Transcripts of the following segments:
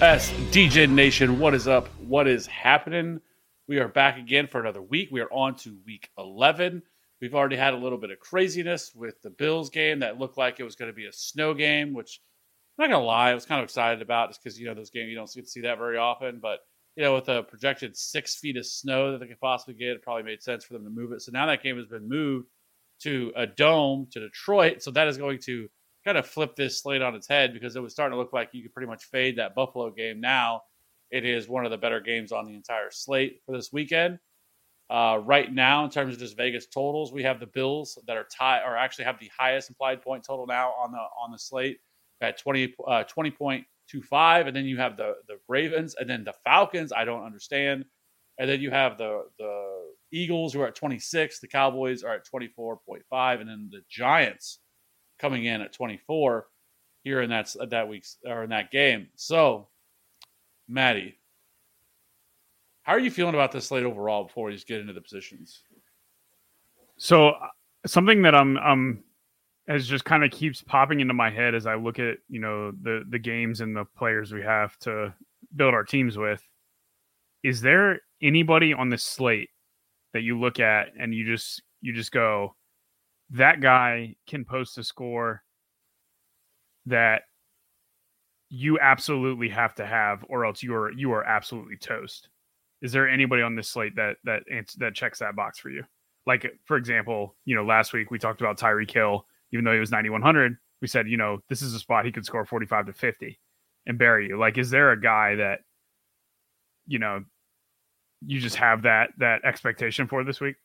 DFS DJ Nation, what is up? What is happening? We are back again for another week. We are on to week 11. We've already had a little bit of craziness with the Bills game that looked like it was going to be a snow game, which I'm not going to lie, I was kind of excited about just because, you know, those games, you don't get to see that very often. But, you know, with a projected six feet of snow that they could possibly get, it probably made sense for them to move it. So now that game has been moved to a dome to Detroit. So that is going to kind of flip this slate on its head because it was starting to look like you could pretty much fade that Buffalo game. Now it is one of the better games on the entire slate for this weekend. Uh, right now, in terms of just Vegas totals, we have the Bills that are tie or actually have the highest implied point total now on the on the slate at 20 uh, 20.25 and then you have the the Ravens and then the Falcons I don't understand and then you have the the Eagles who are at 26 the Cowboys are at 24.5 and then the Giants coming in at 24 here in that that week's or in that game so Maddie how are you feeling about this slate overall before we just get into the positions So uh, something that I'm um as just kind of keeps popping into my head as I look at you know the the games and the players we have to build our teams with. Is there anybody on this slate that you look at and you just you just go, that guy can post a score that you absolutely have to have, or else you are you are absolutely toast. Is there anybody on this slate that that that checks that box for you? Like for example, you know, last week we talked about Tyreek Hill even though he was 9100, we said, you know, this is a spot he could score 45 to 50 and bury you. Like, is there a guy that, you know, you just have that that expectation for this week?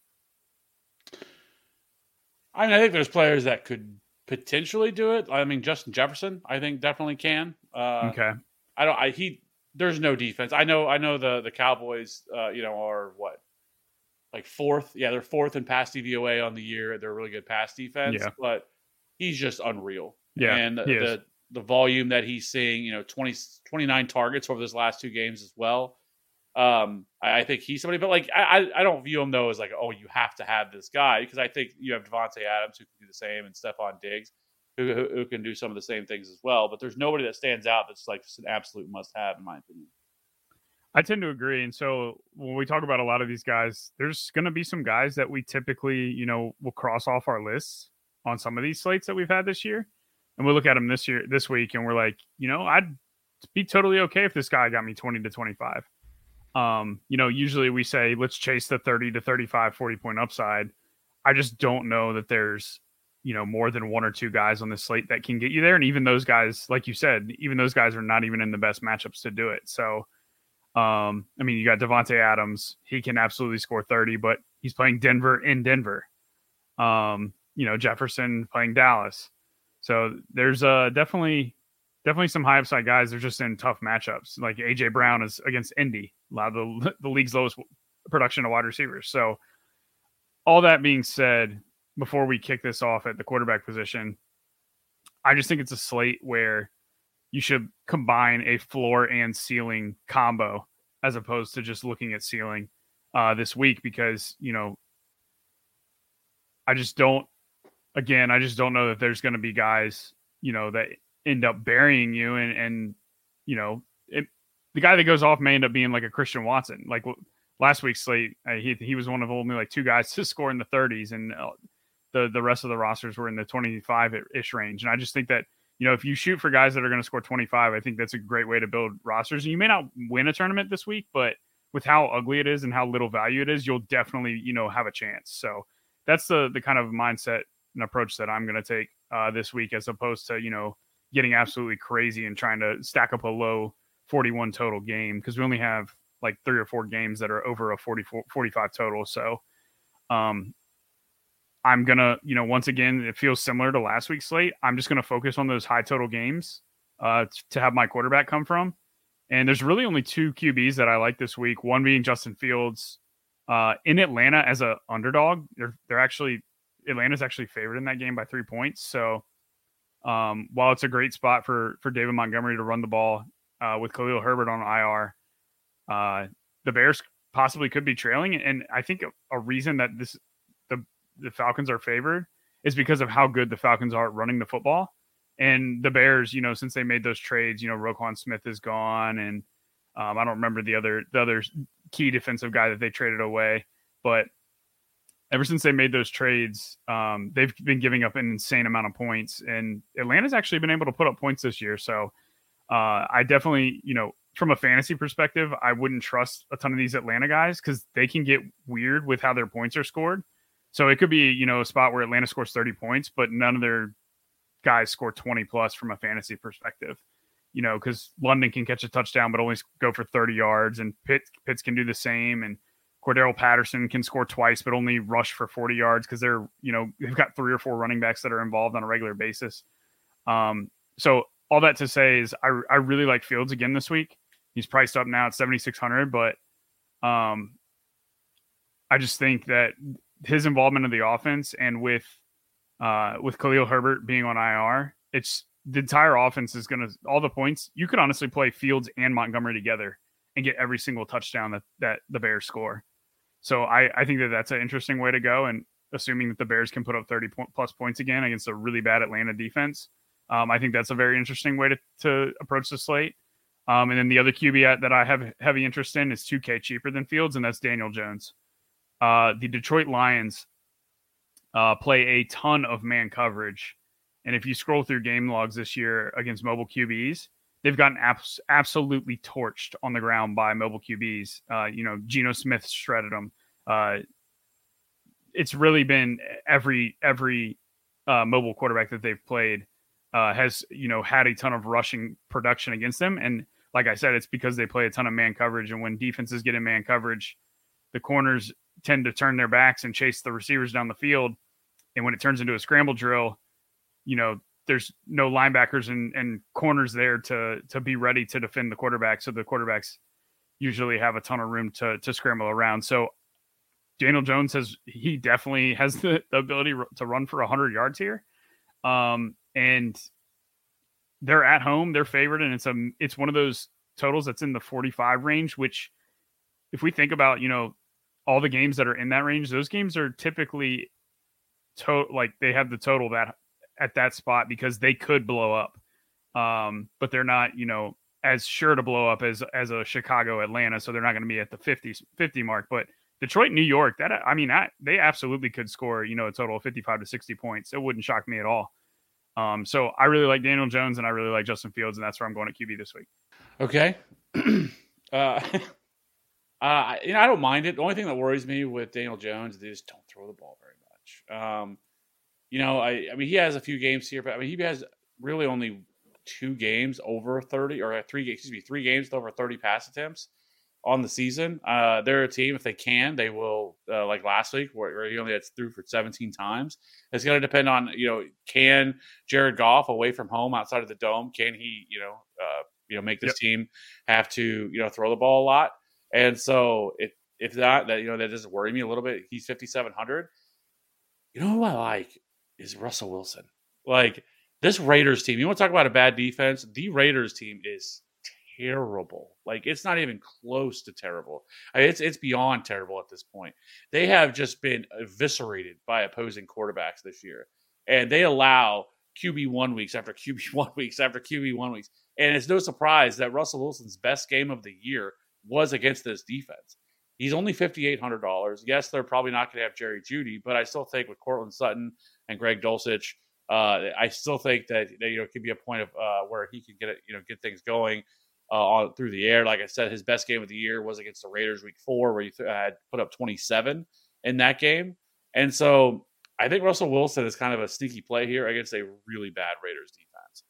I mean, I think there's players that could potentially do it. I mean, Justin Jefferson, I think definitely can. Uh, Okay. I don't. I he. There's no defense. I know. I know the the Cowboys. Uh, you know, are what like fourth. Yeah, they're fourth in pass DVOA on the year. They're a really good pass defense. Yeah. But he's just unreal. Yeah, and he is. the the volume that he's seeing. You know, 20, 29 targets over his last two games as well. Um, I, I think he's somebody, but like I, I- don't view him though as like, oh, you have to have this guy because I think you have Davante Adams who can do the same and Stefon Diggs who, who, who can do some of the same things as well. But there's nobody that stands out that's like just an absolute must have in my opinion. I tend to agree. And so when we talk about a lot of these guys, there's going to be some guys that we typically, you know, will cross off our lists on some of these slates that we've had this year. And we look at them this year, this week, and we're like, you know, I'd be totally okay if this guy got me 20 to 25. Um, you know, usually we say, let's chase the 30 to 35, 40 point upside. I just don't know that there's, you know, more than one or two guys on the slate that can get you there. And even those guys, like you said, even those guys are not even in the best matchups to do it. So, um, I mean, you got Davante Adams. He can absolutely score 30, but he's playing Denver in Denver. Um, you know, Jefferson playing Dallas. So there's uh definitely definitely some high upside guys. They're just in tough matchups. Like AJ Brown is against Indy, the, the league's lowest production of wide receivers. So all that being said, before we kick this off at the quarterback position, I just think it's a slate where you should combine a floor and ceiling combo as opposed to just looking at ceiling uh, this week because you know I just don't. Again, I just don't know that there's going to be guys you know that end up burying you and and you know it, the guy that goes off may end up being like a Christian Watson. Like last week's slate, uh, he he was one of only like two guys to score in the 30s, and uh, the the rest of the rosters were in the 25 ish range. And I just think that you know if you shoot for guys that are going to score 25, I think that's a great way to build rosters. And you may not win a tournament this week, but with how ugly it is and how little value it is, you'll definitely you know have a chance. So that's the the kind of mindset and approach that I'm going to take uh, this week, as opposed to you know getting absolutely crazy and trying to stack up a low 41 total game because we only have like three or four games that are over a 44, 45 total. So, um, I'm gonna, you know, once again, it feels similar to last week's slate. I'm just gonna focus on those high total games uh, to have my quarterback come from. And there's really only two QBs that I like this week. One being Justin Fields uh, in Atlanta as a underdog. They're they're actually Atlanta's actually favored in that game by three points. So um, while it's a great spot for for David Montgomery to run the ball uh, with Khalil Herbert on IR, uh, the Bears possibly could be trailing. And I think a, reason that this the the Falcons are favored is because of how good the Falcons are at running the football. And the Bears, you know, since they made those trades, you know, Roquan Smith is gone, and um, I don't remember the other the other key defensive guy that they traded away, but ever since they made those trades, um, they've been giving up an insane amount of points, and Atlanta's actually been able to put up points this year. So uh, I definitely, you know, from a fantasy perspective, I wouldn't trust a ton of these Atlanta guys because they can get weird with how their points are scored. So it could be, you know, a spot where Atlanta scores 30 points, but none of their guys score 20 plus from a fantasy perspective. You know, because London can catch a touchdown but only go for 30 yards, and Pitts, Pitts can do the same, and Cordarrelle Patterson can score twice but only rush for 40 yards because they're, you know, they've got three or four running backs that are involved on a regular basis. Um, so all that to say is I, I really like Fields again this week. He's priced up now at 7,600, but um, I just think that his involvement in the offense and with uh, with Khalil Herbert being on IR, it's the entire offense is going to all the points. You could honestly play Fields and Montgomery together and get every single touchdown that that the Bears score. So I I think that that's an interesting way to go. And assuming that the Bears can put up 30 point, plus points again against a really bad Atlanta defense, um, I think that's a very interesting way to to approach the slate. Um, and then the other QB that I have heavy interest in is 2K cheaper than Fields, and that's Daniel Jones. Uh, the Detroit Lions uh, play a ton of man coverage. And if you scroll through game logs this year against mobile QBs, they've gotten abs- absolutely torched on the ground by mobile QBs. Uh, you know, Geno Smith shredded them. Uh, it's really been every every uh, mobile quarterback that they've played uh, has you know had a ton of rushing production against them, and like I said, it's because they play a ton of man coverage, and when defenses get in man coverage, the corners tend to turn their backs and chase the receivers down the field, and when it turns into a scramble drill, you know there's no linebackers and, and corners there to to be ready to defend the quarterback. So the quarterbacks usually have a ton of room to to scramble around. So Daniel Jones has he definitely has the, the ability to run for 100 yards here. Um, and they're at home, they're favored and it's a it's one of those totals that's in the 45 range which if we think about, you know, all the games that are in that range, those games are typically to like they have the total that at that spot because they could blow up. Um, but they're not, you know, as sure to blow up as as a Chicago Atlanta, so they're not going to be at the 50 50 mark, but Detroit, New York, that I mean, I, they absolutely could score, you know, a total of 55 to 60 points. It wouldn't shock me at all. Um, so I really like Daniel Jones and I really like Justin Fields, and that's where I'm going at QB this week. Okay. uh, uh, you know, I don't mind it. The only thing that worries me with Daniel Jones is they just don't throw the ball very much. Um, you know, I, I mean, he has a few games here, but I mean, he has really only two games over 30 or three, excuse me, three games over 30 pass attempts on the season. Uh, they're a team, if they can, they will, uh, like last week, where, where he only had threw for 17 times. It's going to depend on, you know, can Jared Goff away from home outside of the dome, can he, you know, uh, you know, make this yep. team have to, you know, throw the ball a lot? And so if, if that, that, you know, that doesn't worry me a little bit. He's 5,700. You know who I like is Russell Wilson. Like this Raiders team, you want to talk about a bad defense? The Raiders team is terrible. Like it's not even close to terrible. I mean, it's it's beyond terrible at this point. They have just been eviscerated by opposing quarterbacks this year, and they allow QB one weeks after QB one weeks after QB one weeks. And it's no surprise that Russell Wilson's best game of the year was against this defense. He's only fifty eight hundred dollars. Yes, they're probably not going to have Jerry Jeudy, but I still think with Courtland Sutton and Greg Dulcich, uh, I still think that you know it could be a point of uh, where he can get it, you know, get things going uh, on through the air. Like I said, his best game of the year was against the Raiders week four, where he th- had put up 27 in that game. And so I think Russell Wilson is kind of a sneaky play here against a really bad Raiders defense,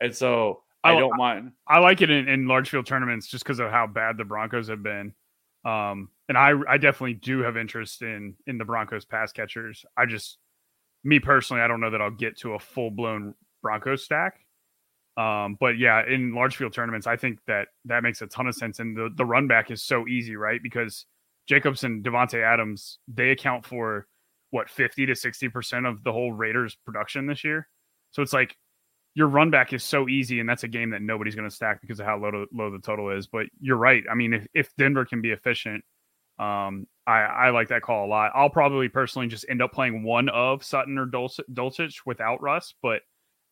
and so I Oh, don't mind. I like it in, in large field tournaments just because of how bad the Broncos have been. Um, and I I definitely do have interest in in the Broncos pass catchers. I just me personally, I don't know that I'll get to a full blown Broncos stack. Um, but yeah, in large field tournaments, I think that that makes a ton of sense. And the the run back is so easy, right? Because Jacobs and Davante Adams they account for what fifty to sixty percent of the whole Raiders production this year. So it's like your run back is so easy, and that's a game that nobody's going to stack because of how low, to, low the total is. But you're right. I mean, if, if Denver can be efficient, um, I, I like that call a lot. I'll probably personally just end up playing one of Sutton or Dulcich without Russ, but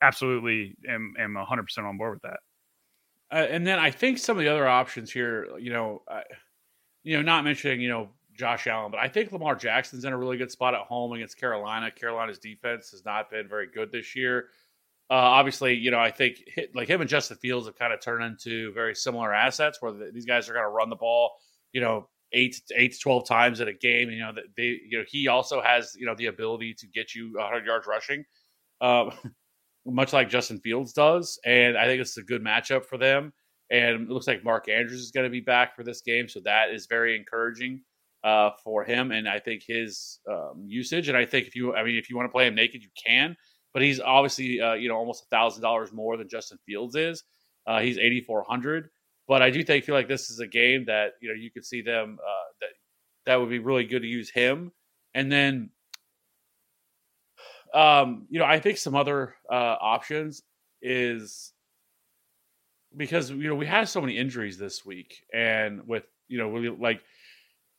absolutely am, am 100% on board with that. Uh, and then I think some of the other options here, you know, uh, you know, not mentioning you know Josh Allen, but I think Lamar Jackson's in a really good spot at home against Carolina. Carolina's defense has not been very good this year. Uh, obviously, you know, I think hit, like him and Justin Fields have kind of turned into very similar assets where the, these guys are going to run the ball, you know, eight eight to twelve times in a game. You know, they, you know, he also has you know the ability to get you 100 yards rushing, um, much like Justin Fields does. And I think it's a good matchup for them. And it looks like Mark Andrews is going to be back for this game, so that is very encouraging uh, for him. And I think his um, usage. And I think if you, I mean, if you want to play him naked, you can but he's obviously uh, you know almost a thousand dollars more than Justin Fields is. Uh, he's eighty four hundred, but I do think feel like this is a game that you know you could see them uh, that that would be really good to use him, and then um, you know I think some other uh, options is because you know we had so many injuries this week, and with you know we, like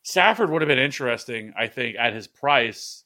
Stafford would have been interesting, I think, at his price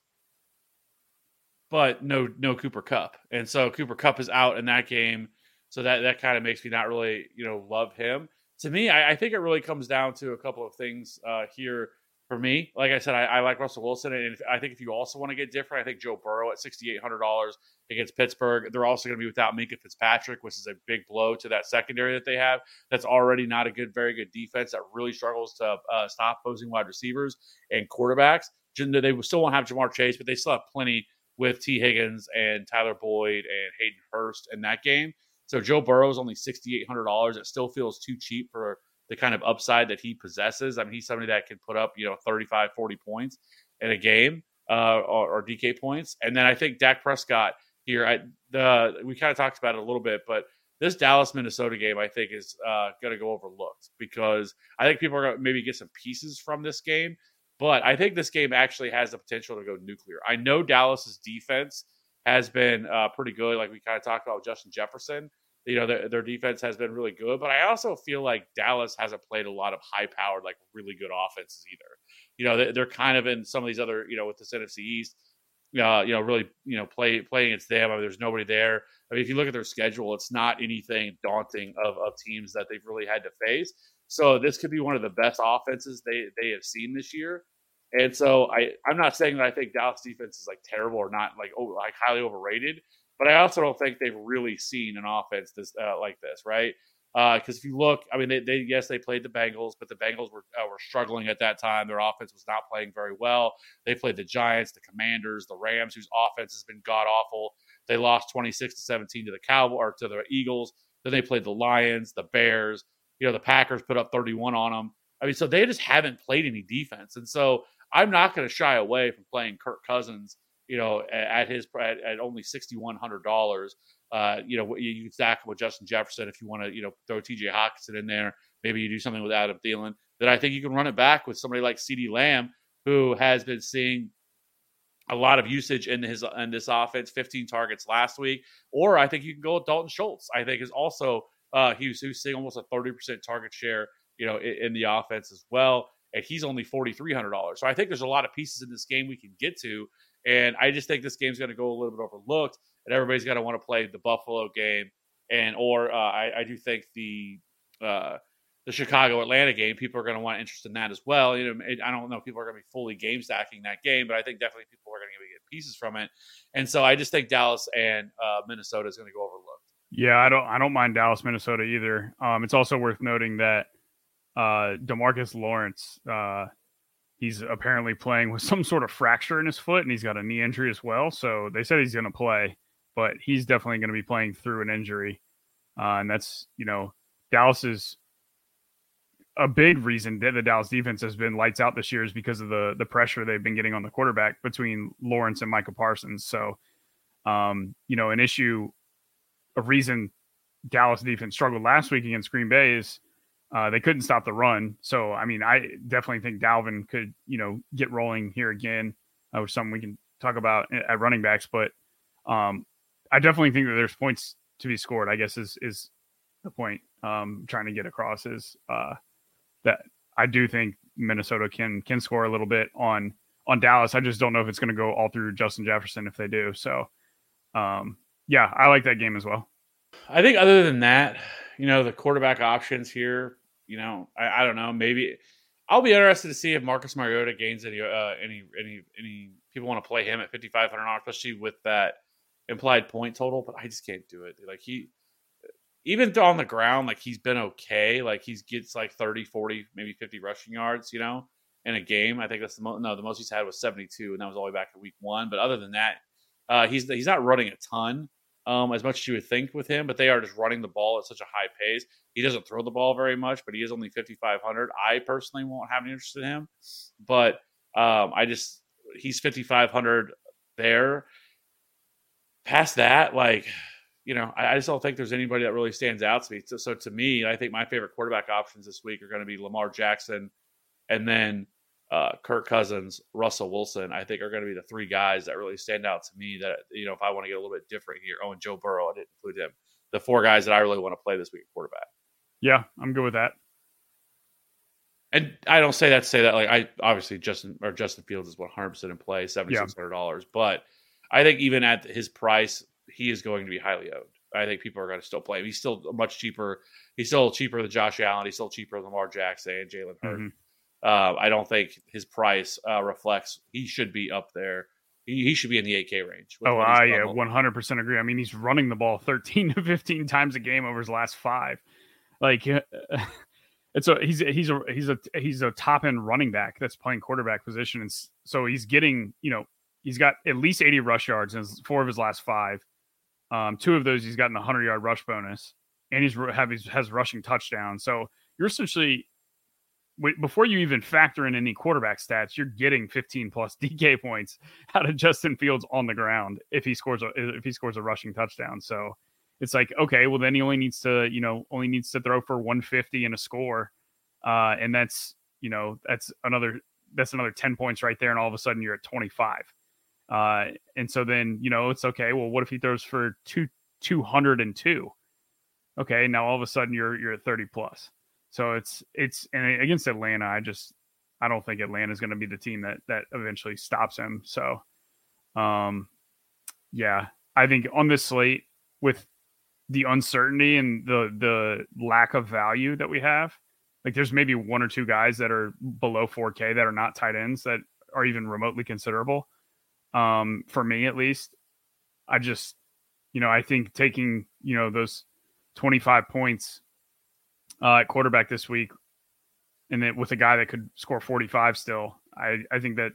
but no no Cooper Kupp. And so Cooper Kupp is out in that game. So that that kind of makes me not really, you know, love him. To me, I, I think it really comes down to a couple of things uh, here for me. Like I said, I, I like Russell Wilson, and if, I think if you also want to get different, I think Joe Burrow at sixty eight hundred dollars against Pittsburgh. They're also going to be without Minkah Fitzpatrick, which is a big blow to that secondary that they have. That's already not a good, very good defense that really struggles to uh, stop opposing wide receivers and quarterbacks. They still won't have Ja'Marr Chase, but they still have plenty with Tee Higgins and Tyler Boyd and Hayden Hurst in that game. So Joe Burrow is only $6,800. It still feels too cheap for the kind of upside that he possesses. I mean, he's somebody that can put up, you know, 35, 40 points in a game uh, or, or DK points. And then I think Dak Prescott here, I, the we kind of talked about it a little bit, but this Dallas Minnesota game, I think, is uh, going to go overlooked because I think people are going to maybe get some pieces from this game. But I think this game actually has the potential to go nuclear. I know Dallas's defense has been uh, pretty good, like we kind of talked about Justin Jefferson. You know, their, their defense has been really good, but I also feel like Dallas hasn't played a lot of high-powered, like really good offenses either. You know, they're, kind of in some of these other, you know, with this NFC East, uh, you know, really, you know, play playing against them. I mean, there's nobody there. I mean, if you look at their schedule, it's not anything daunting of, of teams that they've really had to face. So this could be one of the best offenses they they have seen this year. And so I I'm not saying that I think Dallas defense is like terrible or not like oh like highly overrated, but I also don't think they've really seen an offense this uh, like this, right? Because uh, if you look, I mean, they, they, yes they played the Bengals, but the Bengals were uh, were struggling at that time. Their offense was not playing very well. They played the Giants, the Commanders, the Rams, whose offense has been god awful. They lost twenty six to seventeen to the Cowboys or to the Eagles. Then they played the Lions, the Bears. You know, the Packers put up thirty one on them. I mean, so they just haven't played any defense, and so I'm not going to shy away from playing Kirk Cousins. You know, at his at, at only sixty one hundred dollars. Uh, you know, you, you stack with Justin Jefferson if you want to, you know, throw T.J. Hockenson in there. Maybe you do something with Adam Thielen. Then I think you can run it back with somebody like CeeDee Lamb, who has been seeing a lot of usage in his in this offense. 15 targets last week, or I think you can go with Dalton Schultz. I think is also uh, he was, he was seeing almost a 30 percent target share, you know, in, in the offense as well and he's only forty three hundred dollars. So I think there's a lot of pieces in this game we can get to, and I just think this game's going to go a little bit overlooked, and everybody's going to want to play the Buffalo game, and or uh, I, I, do think the uh, the Chicago Atlanta game, people are going to want interest in that as well. You know, I don't know if people are going to be fully game stacking that game, but I think definitely people are going to get pieces from it, and so I just think Dallas and uh, Minnesota is going to go overlooked. Yeah, I don't I don't mind Dallas Minnesota either. Um, it's also worth noting that uh, Demarcus Lawrence uh, he's apparently playing with some sort of fracture in his foot and he's got a knee injury as well. So they said he's going to play, but he's definitely going to be playing through an injury. Uh, and that's, you know, Dallas is a big reason that the Dallas defense has been lights out this year is because of the the pressure they've been getting on the quarterback between Lawrence and Micah Parsons. So, um, you know, an issue, a reason Dallas defense struggled last week against Green Bay is uh, they couldn't stop the run. So, I mean, I definitely think Dalvin could, you know, get rolling here again, uh, which something we can talk about at running backs. But um, I definitely think that there's points to be scored. I guess is is the point um, trying to get across is uh, that I do think Minnesota can can score a little bit on on Dallas. I just don't know if it's going to go all through Justin Jefferson if they do. So, um, yeah, I like that game as well. I think other than that, you know, the quarterback options here, you know, I, I don't know. Maybe I'll be interested to see if Marcus Mariota gains any uh, any any any people want to play him at fifty five hundred dollars, especially with that implied point total. But I just can't do it. Like he even on the ground, like he's been okay. Like he gets like 30, 40, maybe 50 rushing yards, you know, in a game. I think that's the most, no, the most he's had was 72, and that was all the way back in week one. But other than that, uh, he's he's not running a ton um, as much as you would think with him, but they are just running the ball at such a high pace. He doesn't throw the ball very much, but he is only 5,500. I personally won't have any interest in him, but um, I just, he's 5,500 there. Past that, like, you know, I, I, just don't think there's anybody that really stands out to me. So, so, to me, I think my favorite quarterback options this week are going to be Lamar Jackson and then uh, Kirk Cousins, Russell Wilson. I think are going to be the three guys that really stand out to me. That you know, if I want to get a little bit different here, oh, and Joe Burrow, I didn't include him. The four guys that I really want to play this week at quarterback. Yeah, I'm good with that. And I don't say that to say that like I obviously Justin or Justin Fields is 100 percent in play, seventy six hundred dollars. Yeah. But I think even at his price, he is going to be highly owned. I think people are going to still play him. He's still much cheaper. He's still cheaper than Josh Allen. He's still cheaper than Lamar Jackson and Jalen Hurts. Mm-hmm. Uh, I don't think his price uh, reflects. He should be up there. He, he should be in the 8K range. Oh, I yeah, 100% agree. I mean, he's running the ball 13 to 15 times a game over his last five. Like, it's a he's he's a he's a he's a top end running back that's playing quarterback position, and so he's getting you know he's got at least 80 rush yards in four of his last five. Um, two of those he's gotten a 100 yard rush bonus, and he's have he's, has rushing touchdowns. So you're essentially before you even factor in any quarterback stats, you're getting 15 plus DK points out of Justin Fields on the ground if he scores a if he scores a rushing touchdown. So it's like okay, well then he only needs to you know only needs to throw for 150 and a score, uh, and that's you know that's another that's another 10 points right there, and all of a sudden you're at 25. Uh, and so then you know it's okay. Well, what if he throws for two 202? Okay, now all of a sudden you're you're at 30 plus. So it's it's and against Atlanta, I just I don't think Atlanta is going to be the team that that eventually stops him. So, um, yeah, I think on this slate with the uncertainty and the the lack of value that we have, like there's maybe one or two guys that are below 4K that are not tight ends that are even remotely considerable. Um, for me at least, I just you know I think taking you know those 25 points uh, at quarterback this week, and then with a guy that could score 45 still, I, I think that,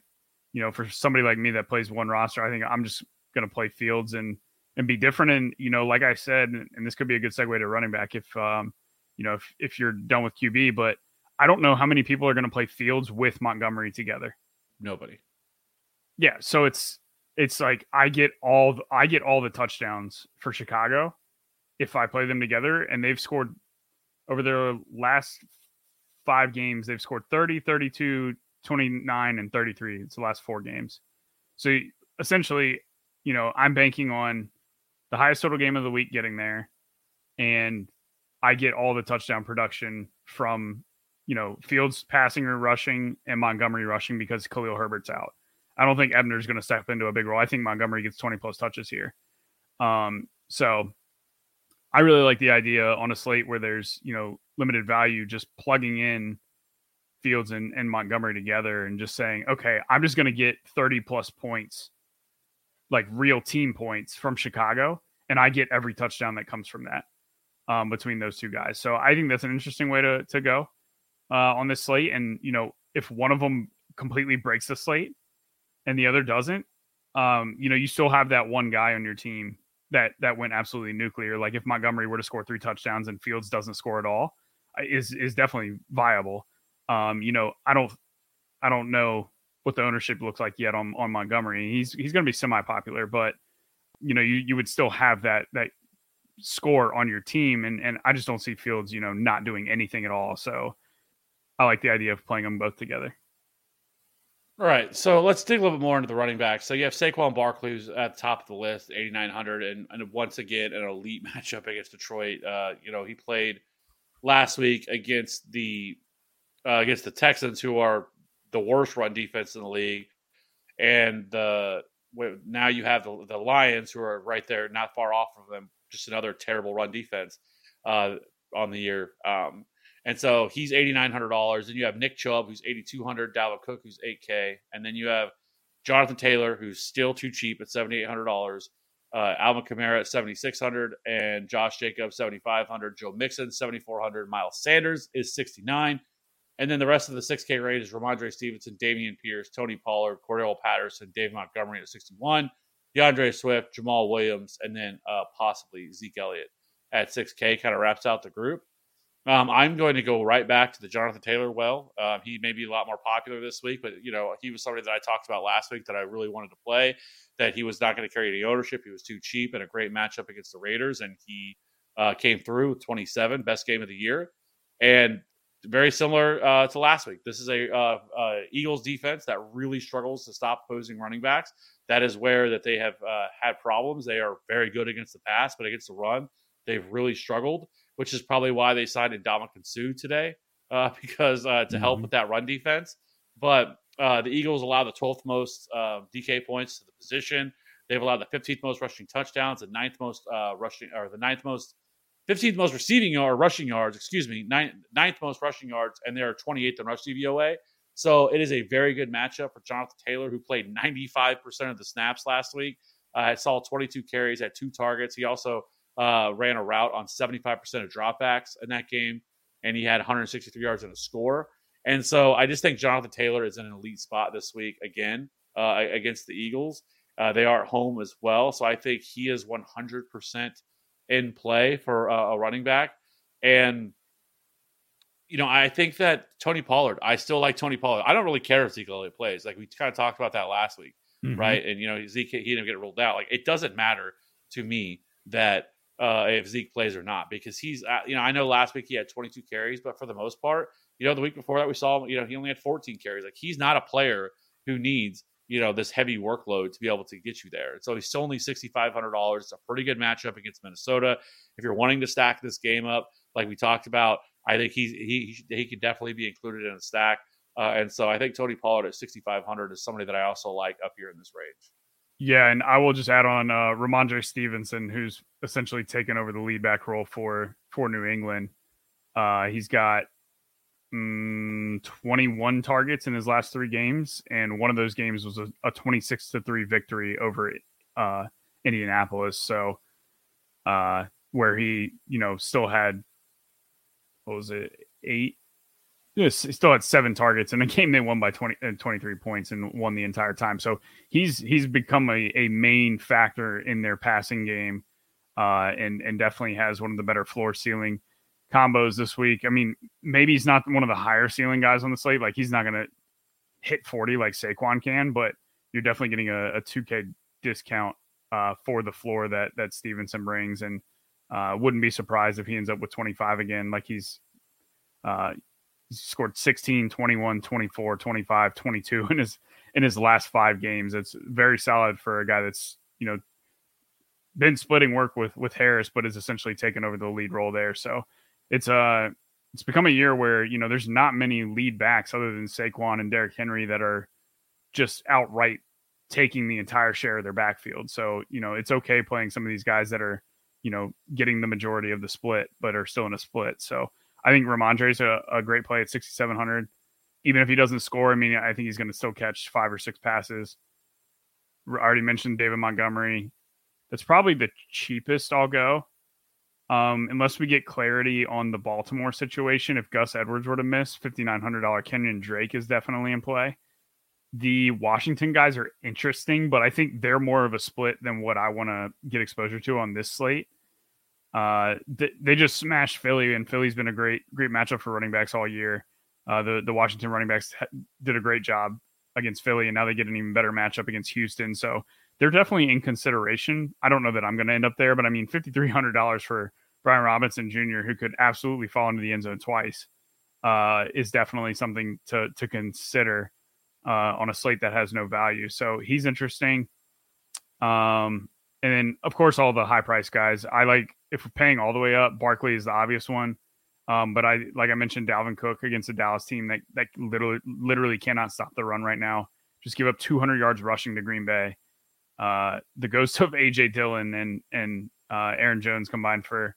you know, for somebody like me that plays one roster, I think I'm just going to play Fields and and be different. And you know, like I said, and this could be a good segue to running back if um, you know, if if you're done with QB, but I don't know how many people are going to play Fields with Montgomery together. Nobody. Yeah, so it's it's like I get all I get all the touchdowns for Chicago if I play them together, and they've scored over their last five games, they've scored 30, 32, 29, and 33. It's the last four games. So essentially, you know, I'm banking on the highest total game of the week getting there. And I get all the touchdown production from, you know, Fields passing or rushing and Montgomery rushing because Khalil Herbert's out. I don't think Ebner's going to step into a big role. I think Montgomery gets 20 plus touches here. Um, so I really like the idea on a slate where there's, you know, limited value, just plugging in Fields and, and Montgomery together and just saying, okay, I'm just going to get 30 plus points, like real team points from Chicago. And I get every touchdown that comes from that um, between those two guys. So I think that's an interesting way to, to go uh, on this slate. And, you know, if one of them completely breaks the slate and the other doesn't, um, you know, you still have that one guy on your team that that went absolutely nuclear. Like if Montgomery were to score three touchdowns and Fields doesn't score at all, is is definitely viable. Um, you know, I don't I don't know what the ownership looks like yet on on Montgomery. He's he's going to be semi popular, but you know, you you would still have that that score on your team, and and I just don't see Fields, you know, not doing anything at all. So I like the idea of playing them both together. All right, so let's dig a little bit more into the running back. So you have Saquon Barkley who's at the top of the list, 8,900, and, and once again an elite matchup against Detroit. Uh, you know he played last week against the uh, against the Texans, who are the worst run defense in the league, and the now you have the, the Lions, who are right there, not far off of them. Just another terrible run defense uh, on the year. Um, and so he's eighty nine hundred dollars. Then you have Nick Chubb, who's eighty two hundred. Dalvin Cook, who's eight K. And then you have Jonathan Taylor, who's still too cheap at seventy eight hundred dollars. Uh, Alvin Kamara at seventy six hundred, and Josh Jacobs seventy five hundred. Joe Mixon seventy four hundred. Miles Sanders is sixty nine. And then the rest of the 6K rate is Rhamondre Stevenson, Dameon Pierce, Tony Pollard, Cordarrelle Patterson, Dave Montgomery at sixty one, D'Andre Swift, Jamaal Williams, and then uh, possibly Zeke Elliott at 6K kind of wraps out the group. Um, I'm going to go right back to the Jonathan Taylor well. Um, he may be a lot more popular this week, but you know he was somebody that I talked about last week that I really wanted to play. That he was not going to carry any ownership. He was too cheap and a great matchup against the Raiders, and he uh, came through with 27, best game of the year. And very similar uh, to last week. This is a uh, uh, Eagles defense that really struggles to stop opposing running backs. That is where that they have uh, had problems. They are very good against the pass, but against the run, they've really struggled. Which is probably why they signed Ndamukong Suh today, uh, because uh, to mm-hmm. help with that run defense. But the Eagles allow the 12th most DK points to the position. They've allowed the 15th most rushing touchdowns, the ninth most rushing, or the ninth most 15th most receiving or rushing yards, excuse me, ninth, ninth most rushing yards, and they are 28th in rush DVOA. So it is a very good matchup for Jonathan Taylor, who played 95% of the snaps last week. Uh, I saw 22 carries at two targets. He also uh, ran a route on 75% of dropbacks in that game, and he had 163 yards and a score. And so I just think Jonathan Taylor is in an elite spot this week again uh, against the Eagles. Uh, they are at home as well. So I think he is 100% in play for a, a running back. And you know, I think that Tony Pollard, I still like Tony Pollard. I don't really care if Zeke Elliott plays. Like we kind of talked about that last week, mm-hmm. right? And you know, Zeke he didn't get ruled out. Like it doesn't matter to me that uh, if Zeke plays or not because he's, uh, you know, I know last week he had 22 carries, but for the most part, you know, the week before that we saw, you know, he only had 14 carries. Like he's not a player who needs you know this heavy workload to be able to get you there. So he's still only sixty five hundred dollars. It's a pretty good matchup against Minnesota. If you're wanting to stack this game up, like we talked about, I think he's he he could definitely be included in a stack. Uh, and so I think Tony Pollard at sixty five hundred is somebody that I also like up here in this range. Yeah, and I will just add on uh, Rhamondre Stevenson, who's essentially taken over the lead back role for for New England. Uh, he's got mm, 21 targets in his last three games, and one of those games was a, a 26 to three victory over uh, Indianapolis. So, uh, where he, you know, still had what was it, eight? Yes, he still had seven targets in a game they won by 20, uh, 23 points and won the entire time. So he's he's become a, a main factor in their passing game, uh, and and definitely has one of the better floor ceiling combos this week. I mean, maybe he's not one of the higher ceiling guys on the slate. Like he's not to hit 40 like Saquon can, but you're definitely getting a, a 2K discount uh, for the floor that that Stevenson brings, and uh, wouldn't be surprised if he ends up with 25 again. Like he's uh, he's scored 16, 21, 24, 25, 22 in his in his last five games. It's very solid for a guy that's you know been splitting work with with Harris, but is essentially taken over the lead role there. So it's uh it's become a year where you know there's not many lead backs other than Saquon and Derrick Henry that are just outright taking the entire share of their backfield. So you know it's okay playing some of these guys that are you know getting the majority of the split, but are still in a split. So I think Rhamondre's a, a great play at 6,700. Even if he doesn't score, I mean, I think he's going to still catch five or six passes. I already mentioned David Montgomery. That's probably the cheapest I'll go um, unless we get clarity on the Baltimore situation, if Gus Edwards were to miss, fifty nine hundred dollar Kenyan Drake is definitely in play. the Washington guys are interesting, but I think they're more of a split than what I want to get exposure to on this slate. Uh, they, they just smashed Philly, and Philly's been a great great matchup for running backs all year. Uh, the the Washington running backs did a great job against Philly, and now they get an even better matchup against Houston. So they're definitely in consideration. I don't know that I'm going to end up there, but I mean, fifty three hundred dollars for Brian Robinson Jr., who could absolutely fall into the end zone twice, uh, is definitely something to to consider uh, on a slate that has no value. So he's interesting. Um, and then of course all the high price guys. I like if we're paying all the way up, Barkley is the obvious one. Um, but I like I mentioned Dalvin Cook against the Dallas team that that literally literally cannot stop the run right now. Just give up 200 yards rushing to Green Bay. Uh, the ghost of AJ Dillon and and uh, Aaron Jones combined for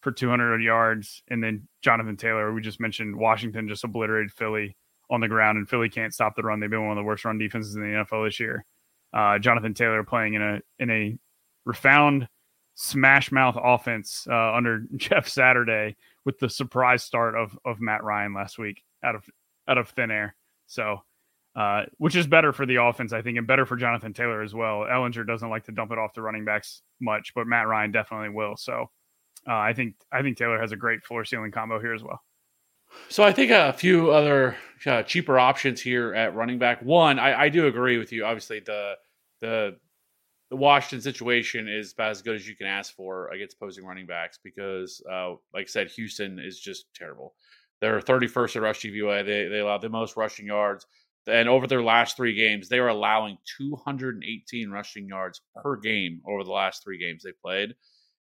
for 200 yards, and then Jonathan Taylor. We just mentioned Washington just obliterated Philly on the ground, and Philly can't stop the run. They've been one of the worst run defenses in the NFL this year. Uh, Jonathan Taylor playing in a in a refound smash mouth offense uh, under Jeff Saturday with the surprise start of of Matt Ryan last week out of out of thin air. So, uh, which is better for the offense, I think, and better for Jonathan Taylor as well. Ehlinger doesn't like to dump it off the running backs much, but Matt Ryan definitely will. So, uh, I think I think Taylor has a great floor ceiling combo here as well. So I think a few other uh, cheaper options here at running back. One, I, I, do agree with you. Obviously, the the the Washington situation is about as good as you can ask for against opposing running backs because, uh, like I said, Houston is just terrible. They're 31st at rush DVOA. They they allow the most rushing yards, and over their last three games, they are allowing 218 rushing yards per game over the last three games they played,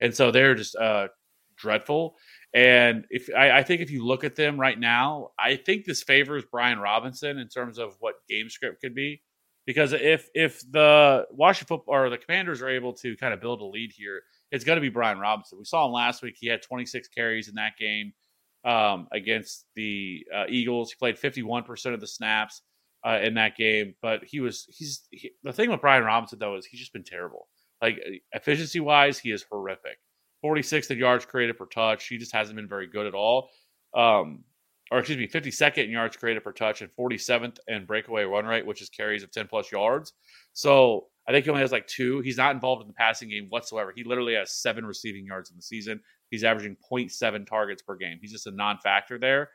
and so they're just uh, dreadful. And if I, I, think if you look at them right now, I think this favors Brian Robinson in terms of what game script could be. Because if if the Washington or the Commanders are able to kind of build a lead here, it's going to be Brian Robinson. We saw him last week; he had 26 carries in that game um, against the uh, Eagles. He played 51 percent of the snaps uh, in that game, but he was he's he, the thing with Brian Robinson though is he's just been terrible. Like efficiency wise, he is horrific. 46th in yards created per touch. He just hasn't been very good at all. Um, or excuse me, 52nd in yards created per touch and 47th in breakaway run rate, which is carries of 10 plus yards. So I think he only has like two. He's not involved in the passing game whatsoever. He literally has seven receiving yards in the season. He's averaging 0.7 targets per game. He's just a non factor there.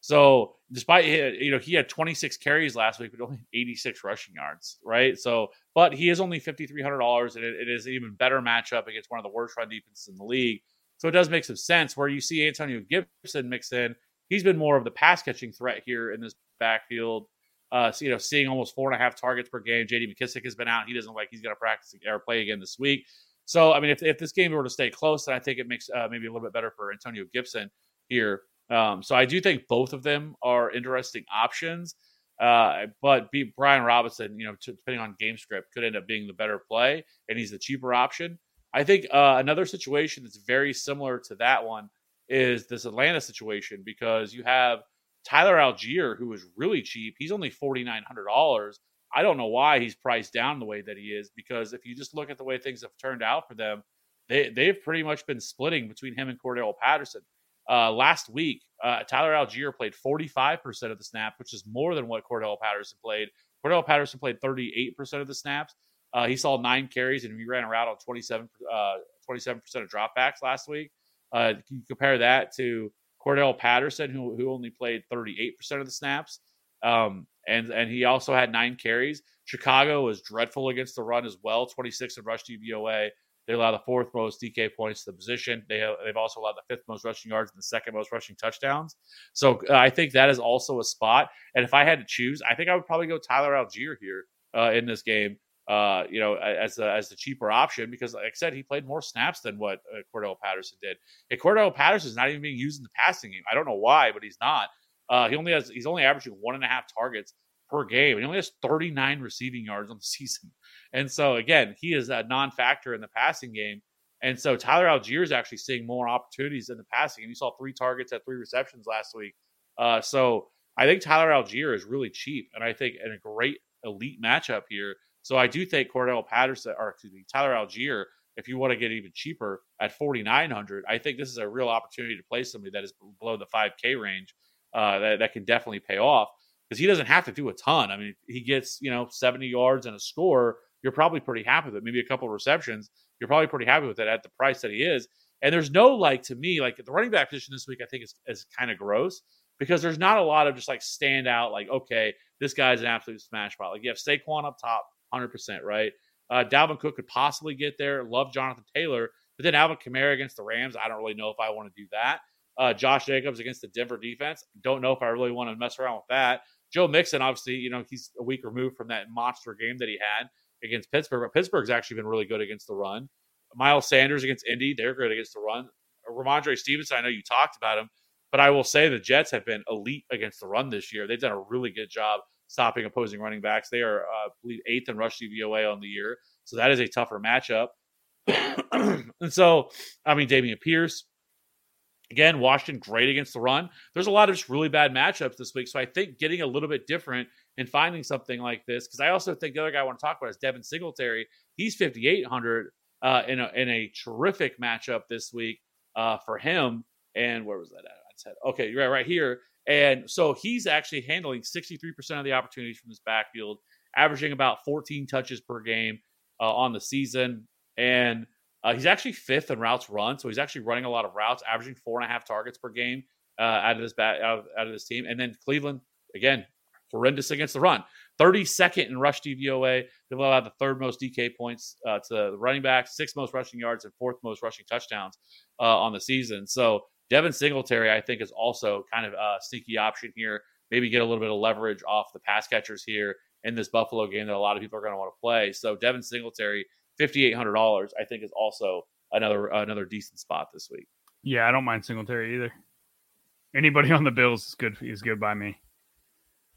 So despite you know he had 26 carries last week, but only 86 rushing yards, right? So, but he is only 5,300 dollars, and it, it is an even better matchup against one of the worst run defenses in the league. So it does make some sense. Where you see Antonio Gibson mix in, he's been more of the pass catching threat here in this backfield. Uh, so, you know, seeing almost four and a half targets per game. J.D. McKissic has been out. He doesn't like he's going to practice or play again this week. So, I mean, if, if this game were to stay close, then I think it makes uh, maybe a little bit better for Antonio Gibson here. Um, so I do think both of them are interesting options. Uh, but be, Brian Robinson, you know, t- depending on game script, could end up being the better play, and he's the cheaper option. I think uh, another situation that's very similar to that one is this Atlanta situation because you have Tyler Allgeier, who is really cheap. He's only forty nine hundred dollars. I don't know why he's priced down the way that he is because if you just look at the way things have turned out for them, they they've pretty much been splitting between him and Cordell Patterson. Uh, last week, uh, Tyler Allgeier played 45% of the snap, which is more than what Cordell Patterson played. Cordell Patterson played 38% of the snaps. Uh, he saw nine carries and he ran a route on 27, 27% uh, of dropbacks last week. Uh, you compare that to Cordell Patterson, who, who only played 38% of the snaps. Um, and, and he also had nine carries. Chicago was dreadful against the run as well, 26 in rush DVOA. They allow the fourth most DK points to the position. They have, they've also allowed the fifth most rushing yards and the second most rushing touchdowns. So uh, I think that is also a spot. And if I had to choose, I think I would probably go Tyler Allgeier here uh, in this game. Uh, you know, as the, as the cheaper option because, like I said, he played more snaps than what uh, Cordarrelle Patterson did. And Cordarrelle Patterson is not even being used in the passing game. I don't know why, but he's not. Uh, he only has he's only averaging one and a half targets per game. He only has 39 receiving yards on the season. And so again, he is a non-factor in the passing game. And so Tyler Allgeier is actually seeing more opportunities in the passing. And you saw three targets at three receptions last week. Uh, so I think Tyler Allgeier is really cheap, and I think in a great elite matchup here. So I do think Cordarrelle Patterson, or excuse me, Tyler Allgeier, if you want to get even cheaper at 4,900, I think this is a real opportunity to play somebody that is below the 5K range uh, that, that can definitely pay off. because he doesn't have to do a ton. I mean, he gets you know 70 yards and a score. You're probably pretty happy with it. Maybe a couple of receptions. You're probably pretty happy with it at the price that he is. And there's no like to me like the running back position this week. I think is is kind of gross because there's not a lot of just like stand out like okay this guy's an absolute smash spot. Like you have Saquon up top, 100 percent right. Uh, Dalvin Cook could possibly get there. Love Jonathan Taylor, but then Alvin Kamara against the Rams. I don't really know if I want to do that. Uh, Josh Jacobs against the Denver defense. Don't know if I really want to mess around with that. Joe Mixon, obviously, you know, he's a week removed from that monster game that he had against Pittsburgh, but Pittsburgh's actually been really good against the run. Miles Sanders against Indy, they're good against the run. Rhamondre Stevenson, I know you talked about him, but I will say the Jets have been elite against the run this year. They've done a really good job stopping opposing running backs. They are, uh, I believe, eighth in rush DVOA on the year. So that is a tougher matchup. and so, I mean, Dameon Pierce, again, Washington great against the run. There's a lot of just really bad matchups this week. So I think getting a little bit different and finding something like this, because I also think the other guy I want to talk about is Devin Singletary. He's 5,800 uh, in, a, in a terrific matchup this week uh, for him. And where was that at? I said, okay, right, right here. And so he's actually handling 63% of the opportunities from this backfield, averaging about 14 touches per game uh, on the season. And uh, he's actually fifth in routes run, so he's actually running a lot of routes, averaging four and a half targets per game uh, out of this out, of, out of this team. And then Cleveland again, horrendous against the run. 32nd in rush DVOA. They've allowed the third most DK points uh, to the running back, sixth most rushing yards, and fourth most rushing touchdowns uh, on the season. So Devin Singletary, I think, is also kind of a sneaky option here. Maybe get a little bit of leverage off the pass catchers here in this Buffalo game that a lot of people are going to want to play. So Devin Singletary, fifty eight hundred dollars, I think, is also another another decent spot this week. Yeah, I don't mind Singletary either. Anybody on the Bills is good is good by me.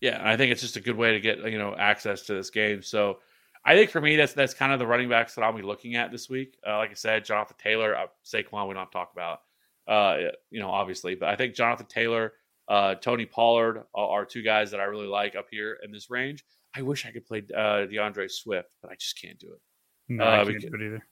Yeah, I think it's just a good way to get you know access to this game. So I think for me, that's that's kind of the running backs that I'll be looking at this week. Uh, like I said, Jonathan Taylor, uh, Saquon, we don't have to talk about, uh, you know, obviously, but I think Jonathan Taylor, uh, Tony Pollard are, two guys that I really like up here in this range. I wish I could play uh, D'Andre Swift, but I just can't do it. No, Uh, I can't because- do it either.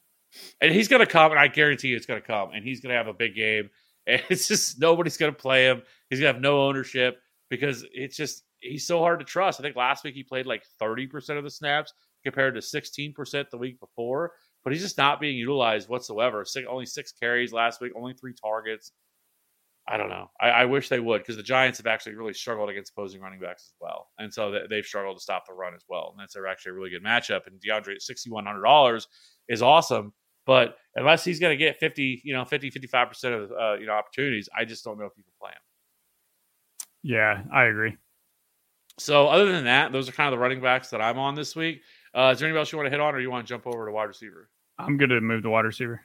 And he's going to come, and I guarantee you it's going to come, and he's going to have a big game. And it's just nobody's going to play him. He's going to have no ownership because it's just he's so hard to trust. I think last week he played like 30% of the snaps compared to 16% the week before, but he's just not being utilized whatsoever. Six, only six carries last week, only three targets. I don't know. I, I wish they would because the Giants have actually really struggled against opposing running backs as well, and so they, they've struggled to stop the run as well. And that's actually a really good matchup. And D'Andre at sixty one hundred dollars is awesome, but unless he's going to get 50, you know, 50, 55% of, uh, you know, opportunities, I just don't know if you can play him. Yeah, I agree. So other than that, those are kind of the running backs that I'm on this week. Uh, is there anybody else you want to hit on or you want to jump over to wide receiver? I'm going to move the wide receiver.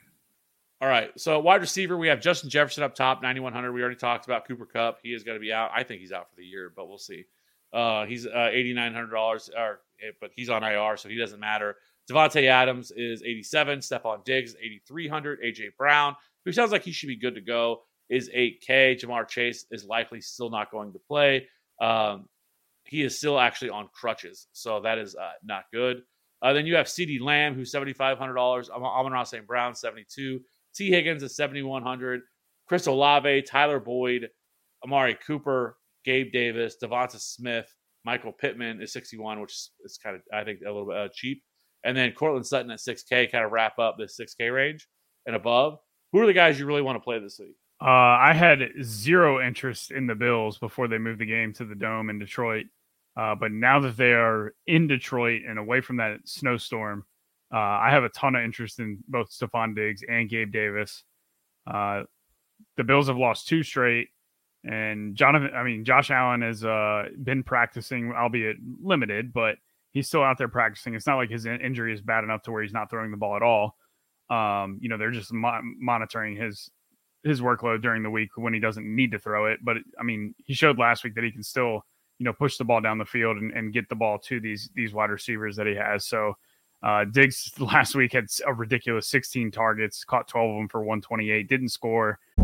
All right. So wide receiver, we have Justin Jefferson up top, 9,100. We already talked about Cooper Kupp. He is going to be out. I think he's out for the year, but we'll see. Uh, he's uh, $8,900, or, eh, but he's on IR, so he doesn't matter. Davante Adams is 87. Stefon Diggs 8,300. AJ Brown, who sounds like he should be good to go, is 8K. Ja'Marr Chase is likely still not going to play. Um, he is still actually on crutches, so that is uh, not good. Uh, then you have CeeDee Lamb, who's $7,500. Am- Amon-Ra St. Brown, 72 Tee Higgins is 7,100. Chris Olave, Tyler Boyd, Amari Cooper, Gabe Davis, DeVonta Smith, Michael Pittman is 61, which is, kind of, I think, a little bit uh, cheap. And then Courtland Sutton at 6K, kind of wrap up this 6K range and above. Who are the guys you really want to play this week? Uh, I had zero interest in the Bills before they moved the game to the Dome in Detroit. Uh, but now that they are in Detroit and away from that snowstorm, uh, I have a ton of interest in both Stefon Diggs and Gabe Davis. Uh, the Bills have lost two straight, and Jonathan, I mean, Josh Allen has uh, been practicing, albeit limited, but he's still out there practicing. It's not like his in- injury is bad enough to where he's not throwing the ball at all. Um, you know, they're just mo- monitoring his his workload during the week when he doesn't need to throw it. But I mean, he showed last week that he can still, you know, push the ball down the field and, and get the ball to these these wide receivers that he has. So uh, Diggs last week had a ridiculous 16 targets, caught 12 of them for 128, didn't score.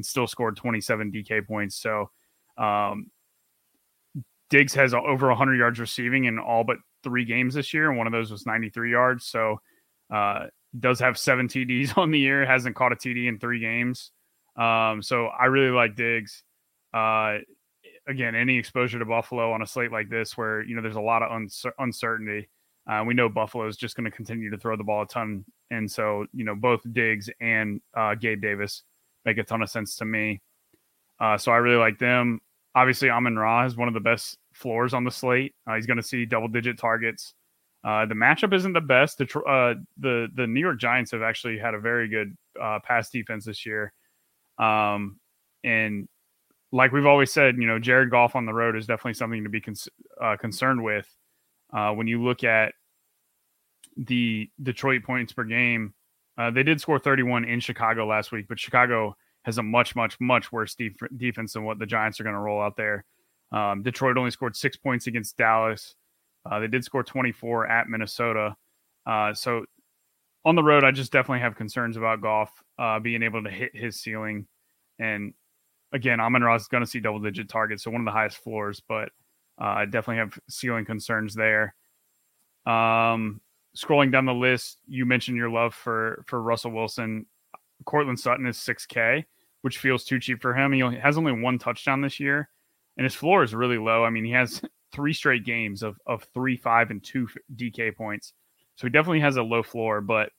And still scored 27 DK points. So um, Diggs has over 100 yards receiving in all but three games this year, and one of those was 93 yards. So uh, does have seven TDs on the year, hasn't caught a TD in three games. Um, so I really like Diggs. Uh, again, any exposure to Buffalo on a slate like this, where you know there's a lot of uncer- uncertainty. Uh, we know Buffalo is just going to continue to throw the ball a ton, and so you know both Diggs and uh, Gabe Davis make a ton of sense to me. Uh, so I really like them. Obviously, Amon Ra is one of the best floors on the slate. Uh, he's going to see double digit targets. Uh, the matchup isn't the best. The, uh, the the New York Giants have actually had a very good uh, pass defense this year, um, and like we've always said, you know, Jared Goff on the road is definitely something to be uh, concerned with. Uh, when you look at the Detroit points per game, uh, they did score 31 in Chicago last week, but Chicago has a much, much, much worse def- defense than what the Giants are going to roll out there. Um, Detroit only scored six points against Dallas. Uh, they did score 24 at Minnesota. Uh, so on the road, I just definitely have concerns about Goff uh, being able to hit his ceiling. And again, Amon-Ra's is going to see double digit targets, so one of the highest floors, but uh, I definitely have ceiling concerns there. Um, scrolling down the list, you mentioned your love for for Russell Wilson. Courtland Sutton is 6K, which feels too cheap for him. He only, has only one touchdown this year, and his floor is really low. I mean, he has three straight games of of three, five, and two DK points, so he definitely has a low floor. But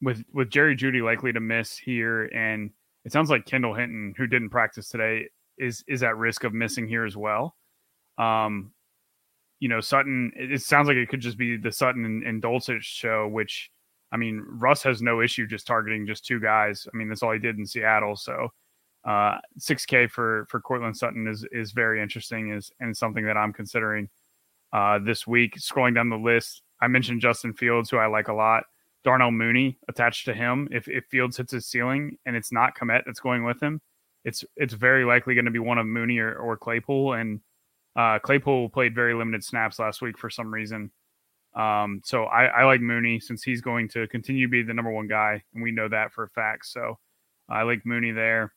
with with Jerry Jeudy likely to miss here, and it sounds like Kendall Hinton, who didn't practice today, is is at risk of missing here as well. Um, you know, Sutton. It, sounds like it could just be the Sutton and, and Dulcich show, which I mean, Russ has no issue just targeting just two guys. I mean, that's all he did in Seattle. So, uh, 6K for for Courtland Sutton is is very interesting, is and something that I'm considering uh, this week. Scrolling down the list, I mentioned Justin Fields, who I like a lot. Darnell Mooney attached to him. If if Fields hits his ceiling and it's not Kmet that's going with him, it's it's very likely going to be one of Mooney or, or Claypool. And uh, Claypool played very limited snaps last week for some reason. Um, so I, I like Mooney since he's going to continue to be the number one guy, and we know that for a fact. So I like Mooney there.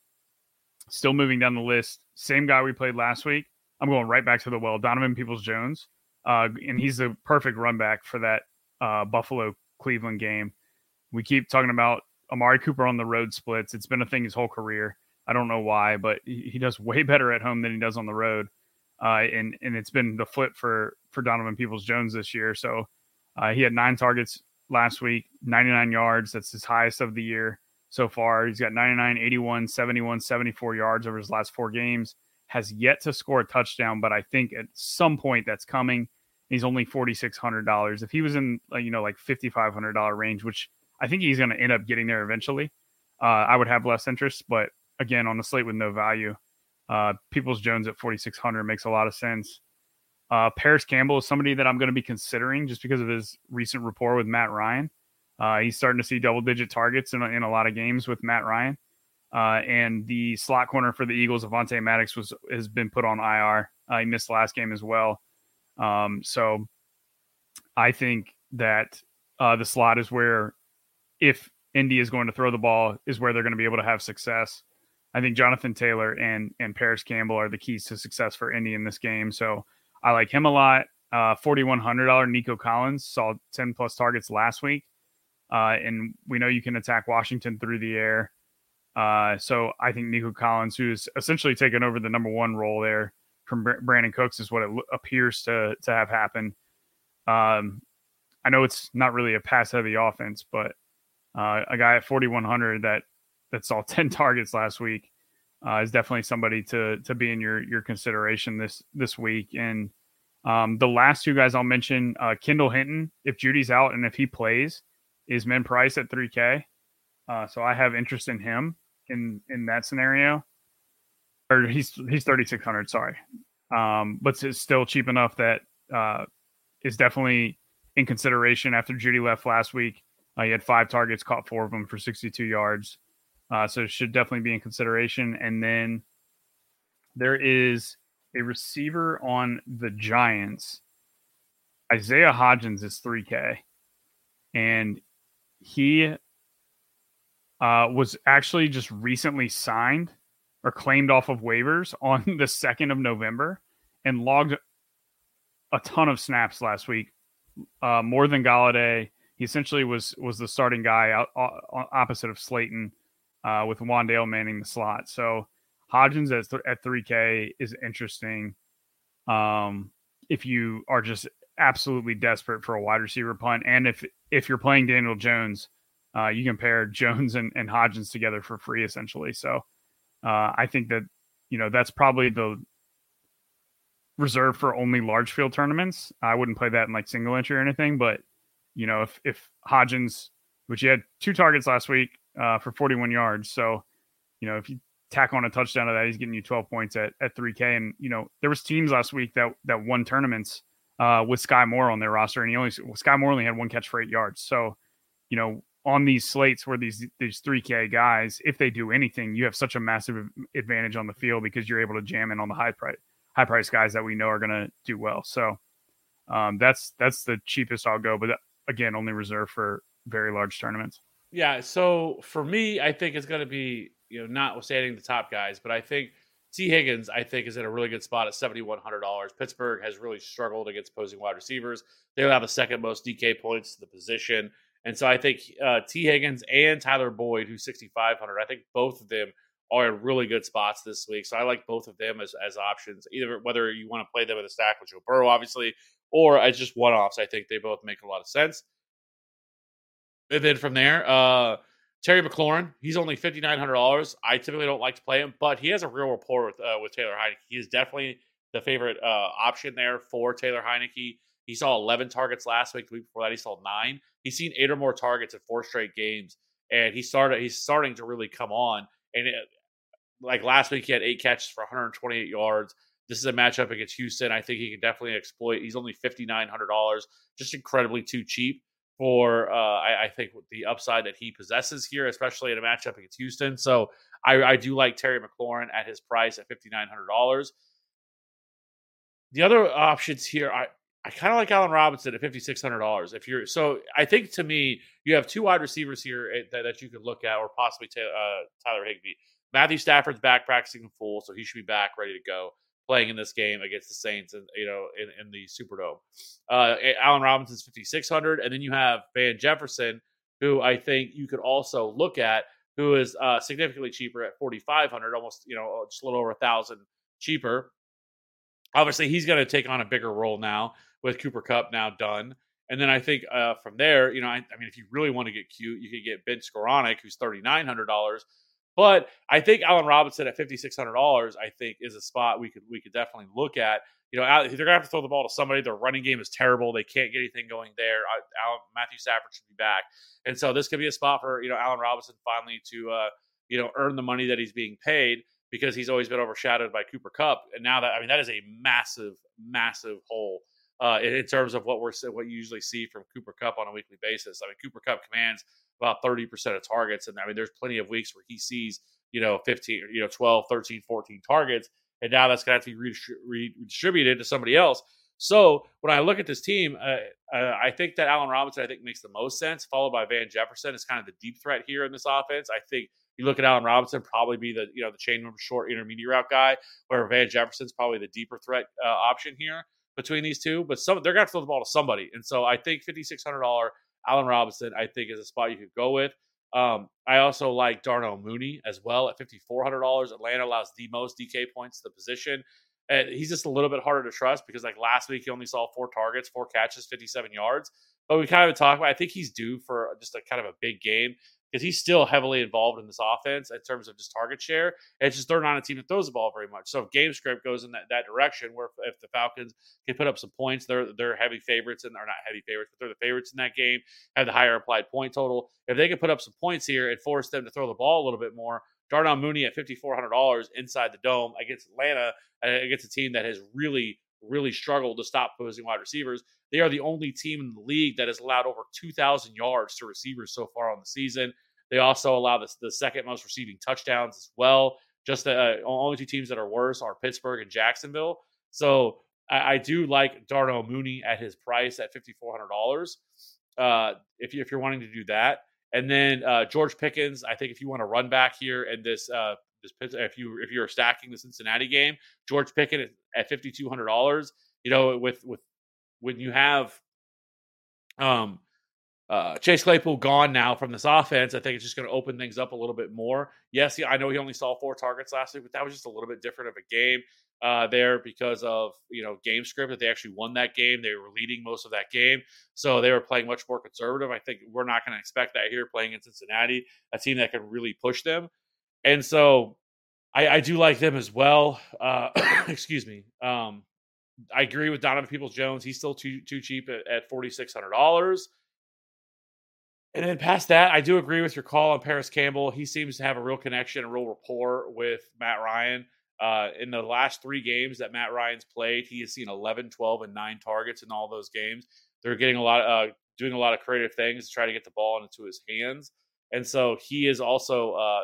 Still moving down the list, same guy we played last week. I'm going right back to the well, Donovan Peoples Jones, uh, and he's the perfect run back for that uh, Buffalo Cleveland game. We keep talking about Amari Cooper on the road splits. It's been a thing his whole career. I don't know why, but he, he does way better at home than he does on the road. Uh, and and it's been the flip for for Donovan Peoples Jones this year. So uh, he had nine targets last week, 99 yards. That's his highest of the year. so far. He's got 99, 81, 71, 74 yards over his last four games. Has yet to score a touchdown, but I think at some point that's coming. He's only forty six hundred dollars. If he was in, you know, like fifty five hundred dollar range, which I think he's going to end up getting there eventually, uh, I would have less interest. But again, on the slate with no value, uh, Peoples Jones at forty six hundred makes a lot of sense. Uh, Parris Campbell is somebody that I'm going to be considering just because of his recent rapport with Matt Ryan. Uh, he's starting to see double digit targets in, in a lot of games with Matt Ryan. Uh, and the slot corner for the Eagles, Avonte Maddox, was has been put on IR. Uh, he missed last game as well. Um, so I think that uh, the slot is where, if Indy is going to throw the ball, is where they're going to be able to have success. I think Jonathan Taylor and and Parris Campbell are the keys to success for Indy in this game. So I like him a lot. Uh, Forty one hundred dollar Nico Collins saw ten plus targets last week, uh, and we know you can attack Washington through the air. Uh, so I think Nico Collins, who's essentially taken over the number one role there from Br- Brandin Cooks, is what it appears to to have happened. Um, I know it's not really a pass heavy offense, but uh, a guy at 4100 that that saw 10 targets last week uh, is definitely somebody to to be in your your consideration this this week. And um, the last two guys I'll mention, uh, Kendall Hinton, if Jeudy's out and if he plays, is Men price at 3K. Uh, so I have interest in him in in that scenario. Or he's he's 3600, sorry. Um, but it's still cheap enough that uh, is definitely in consideration after Jeudy left last week. Uh, he had five targets, caught four of them for 62 yards. Uh, so it should definitely be in consideration. And then there is a receiver on the Giants. Isaiah Hodgins is 3K. And he uh, was actually just recently signed or claimed off of waivers on the 2nd of November and logged a ton of snaps last week, uh, more than Golladay. He essentially was was the starting guy out, opposite of Slayton, uh, with Wan'Dale manning the slot. So Hodgins at th- at 3K is interesting. Um, if you are just absolutely desperate for a wide receiver punt, and if if you're playing Daniel Jones, uh, you can pair Jones and, and Hodgins together for free essentially. So uh, I think that you know that's probably the reserved for only large field tournaments. I wouldn't play that in like single entry or anything, but you know, if if Hodgins, which he had two targets last week uh, for 41 yards, so you know, if you tack on a touchdown to that, he's getting you 12 points at, at 3K. And you know, there was teams last week that that won tournaments uh, with Skyy Moore on their roster, and he only Skyy Moore only had one catch for eight yards. So, you know, on these slates where these these 3K guys, if they do anything, you have such a massive advantage on the field because you're able to jam in on the high price high price guys that we know are going to do well. So um, that's that's the cheapest I'll go, but again, only reserved for very large tournaments. Yeah. So for me, I think it's going to be you know notwithstanding the top guys, but I think Tee Higgins I think is in a really good spot at seventy one hundred dollars. Pittsburgh has really struggled against opposing wide receivers. They'll have the second most DK points to the position. And so I think uh, Tee Higgins and Tyler Boyd, who's 6,500, I think both of them are in really good spots this week. So I like both of them as, as options, either whether you want to play them in a stack with Joe Burrow, obviously, or as just one offs. I think they both make a lot of sense. And then from there, uh, Terry McLaurin, he's only fifty nine hundred dollars. I typically don't like to play him, but he has a real rapport with uh, with Taylor Heinicke. He is definitely the favorite uh, option there for Taylor Heinicke. He saw eleven targets last week. The week before that, he saw nine. He's seen eight or more targets in four straight games, and he started. He's starting to really come on. And it, like last week, he had eight catches for 128 yards. This is a matchup against Houston. I think he can definitely exploit. He's only fifty nine hundred dollars, just incredibly too cheap for uh, I, I, think the upside that he possesses here, especially in a matchup against Houston. So I, I do like Terry McLaurin at his price at fifty nine hundred dollars. The other options here, I I kind of like Allen Robinson at fifty six hundred dollars. If you're so, I think to me you have two wide receivers here eh, that, that you could look at, or possibly uh, Tyler Higbee. Matthew Stafford's back practicing full, so he should be back ready to go playing in this game against the Saints and you know in, in the Superdome. Uh, Allen Robinson's fifty six hundred, and then you have Van Jefferson, who I think you could also look at, who is uh, significantly cheaper at forty five hundred, almost you know just a little over a thousand cheaper. Obviously, he's going to take on a bigger role now with Cooper Kupp now done. And then I think uh, from there, you know, I, I mean, if you really want to get cute, you could get Ben Skowronek, who's thirty nine hundred dollars. But I think Allen Robinson at fifty six hundred dollars, I think, is a spot we could we could definitely look at. You know, they're gonna have to throw the ball to somebody. Their running game is terrible. They can't get anything going there. I, Al, Matthew Stafford should be back, and so this could be a spot for you know Allen Robinson finally to uh, you know earn the money that he's being paid because he's always been overshadowed by Cooper Kupp. And now that I mean that is a massive, massive hole uh, in, in terms of what we're what you usually see from Cooper Kupp on a weekly basis. I mean Cooper Kupp commands about 30% of targets and I mean there's plenty of weeks where he sees, you know, 15, you know, 12, 13, 14 targets and now that's going to have to be redistributed to somebody else. So when I look at this team, uh, uh, I think that Allen Robinson I think makes the most sense, followed by Van Jefferson is kind of the deep threat here in this offense. I think you look at Allen Robinson, probably be the you know the chain number short intermediate route guy, where Van Jefferson's probably the deeper threat uh, option here between these two. But some they're gonna to throw the ball to somebody, and so I think fifty six hundred dollar Allen Robinson I think is a spot you could go with. Um, I also like Darnell Mooney as well at fifty four hundred dollars. Atlanta allows the most DK points to the position. And he's just a little bit harder to trust because like last week he only saw four targets, four catches, 57 yards. But we kind of talked about I think he's due for just a kind of a big game because he's still heavily involved in this offense in terms of just target share. It's just they're not a team that throws the ball very much. So if game script goes in that, that direction, where if, if the Falcons can put up some points, they're they're heavy favorites and they're not heavy favorites, but they're the favorites in that game, have the higher applied point total. If they can put up some points here and force them to throw the ball a little bit more, Darnell Mooney at fifty four hundred dollars inside the dome against Atlanta, uh, against a team that has really really struggled to stop opposing wide receivers. They are the only team in the league that has allowed over 2,000 yards to receivers so far on the season. They also allow the, the second most receiving touchdowns as well. Just the uh, only two teams that are worse are Pittsburgh and Jacksonville. So I, I do like Darnell Mooney at his price at fifty four hundred dollars. Uh, if you if you're wanting to do that, and then uh, George Pickens, I think if you want to run back here and this uh, if you if you're stacking the Cincinnati game, George Pickens at fifty two hundred dollars. You know, with with when you have um uh, Chase Claypool gone now from this offense, I think it's just going to open things up a little bit more. Yes, I know he only saw four targets last week, but that was just a little bit different of a game uh, there because of you know game script that they actually won that game. They were leading most of that game, so they were playing much more conservative. I think we're not going to expect that here playing in Cincinnati, a team that can really push them, and so I, I do like them as well. Uh, excuse me. Um, I agree with Donovan Peoples Jones. He's still too too cheap at, at forty six hundred dollars. And then past that, I do agree with your call on Parris Campbell. He seems to have a real connection, a real rapport with Matt Ryan. Uh, in the last three games that Matt Ryan's played, he has seen 11, 12, and nine targets in all those games. They're getting a lot, uh, doing a lot of creative things to try to get the ball into his hands, and so he is also uh,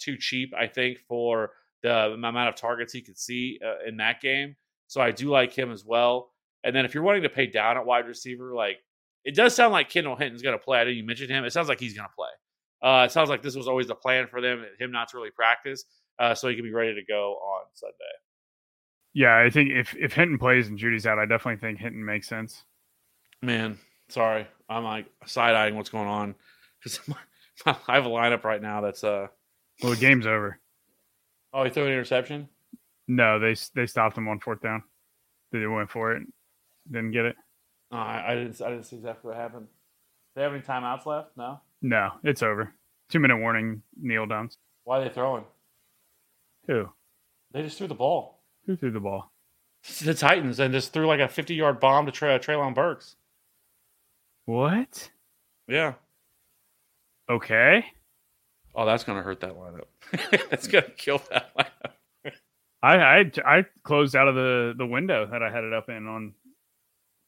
too cheap, I think, for the amount of targets he could see uh, in that game. So I do like him as well. And then if you're wanting to pay down at wide receiver, like it does sound like Kendall Hinton's going to play. I didn't mention him. It sounds like he's going to play. Uh, it sounds like this was always the plan for them, him not to really practice, uh, so he can be ready to go on Sunday. Yeah, I think if if Hinton plays and Jeudy's out, I definitely think Hinton makes sense. Man, sorry, I'm like side eyeing what's going on because I have a lineup right now that's uh. Well, the game's over. Oh, he threw an interception. No, they they stopped him on fourth down. They went for it, didn't get it. Oh, I, I didn't. I didn't see exactly what happened. Do they have any timeouts left? No. No, it's over. Two minute warning. Kneel downs. Why are they throwing? Who? They just threw the ball. Who threw the ball? The Titans and just threw like a 50 yard bomb to Tra- Treylon Burks. What? Yeah. Okay. Oh, that's gonna hurt that lineup. that's gonna kill that lineup. I, I I closed out of the the window that I had it up in on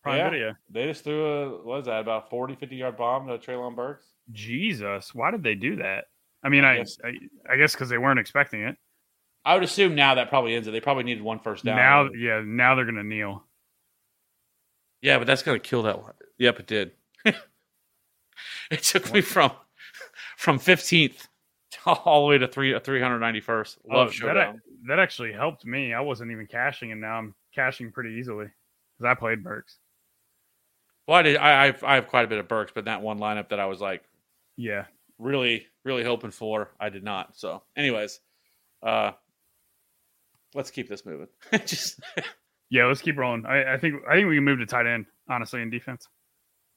Prime Yeah. Video. They just threw a what is that about 40, 50 yard bomb to Treylon Burks. Jesus, why did they do that? I mean, I Yes. I, I guess because they weren't expecting it. I would assume now that probably ends it. They probably needed one first down. Now, yeah, now they're gonna kneel. Yeah, but that's gonna kill that one. Yep, it did. it took me from from fifteenth all the way to three three hundred ninety first. Oh, Love that, showdown. that actually helped me. I wasn't even cashing, and now I'm cashing pretty easily because I played Burks. Well, I did. I, I have, I have quite a bit of Burks, but that one lineup that I was like Yeah, really really hoping for, I did not. So, anyways, uh, let's keep this moving. Just yeah. Let's keep rolling. I, I think I think we can move to tight end honestly in defense.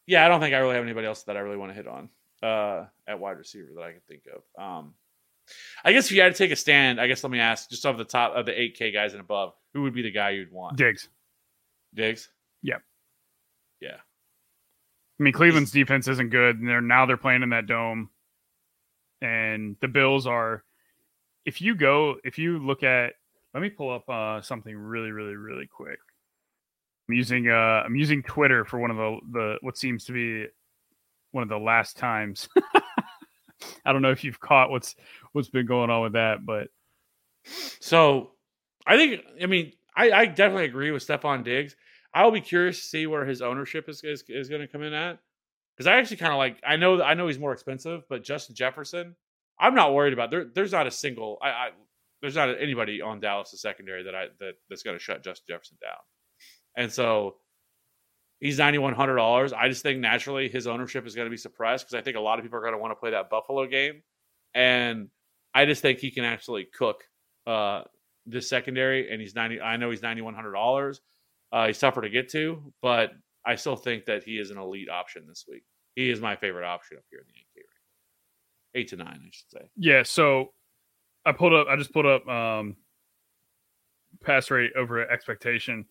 yeah, I don't think I really have anybody else that I really want to hit on uh, at wide receiver that I can think of. Um, I guess if you had to take a stand, I guess let me ask, just off the top of the 8K guys and above, who would be the guy you'd want? Diggs. Diggs? Yep. Yeah. I mean, Cleveland's defense isn't good, and they're now they're playing in that dome, and the Bills are. If you go, if you look at, let me pull up uh, something really, really, really quick. I'm using uh, I'm using Twitter for one of the the what seems to be one of the last times. I don't know if you've caught what's what's been going on with that, but So I think, I mean, I, I definitely agree with Stefon Diggs. I'll be curious to see where his ownership is is, is going to come in at because I actually kind of like. I know I know he's more expensive, but Justin Jefferson, I'm not worried about. There, there's not a single. I, I there's not anybody on Dallas' secondary that I that that's going to shut Justin Jefferson down, and so he's ninety one hundred dollars. I just think naturally his ownership is going to be suppressed because I think a lot of people are going to want to play that Buffalo game, and I just think he can actually cook uh, this secondary. And he's ninety. I know he's ninety one hundred dollars. Uh, he's tougher to get to, but I still think that he is an elite option this week. He is my favorite option up here in the 8K range. Eight to nine, I should say. yeah. So I pulled up. I just pulled up um, pass rate over expectation.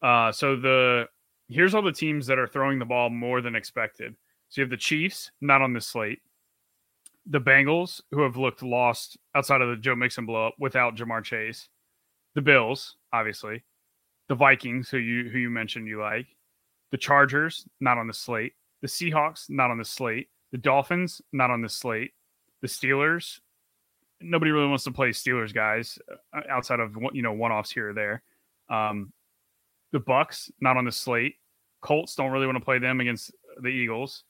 Uh, so the here's all the teams that are throwing the ball more than expected. So you have the Chiefs, not on this slate. The Bengals, who have looked lost outside of the Joe Mixon blow up without Ja'Marr Chase. The Bills, obviously. The Vikings, who you who you mentioned you like. The Chargers, not on the slate. The Seahawks, not on the slate. The Dolphins, not on the slate. The Steelers, nobody really wants to play Steelers guys uh, outside of you know one offs here or there. Um, the Bucks not on the slate. Colts don't really want to play them against the Eagles,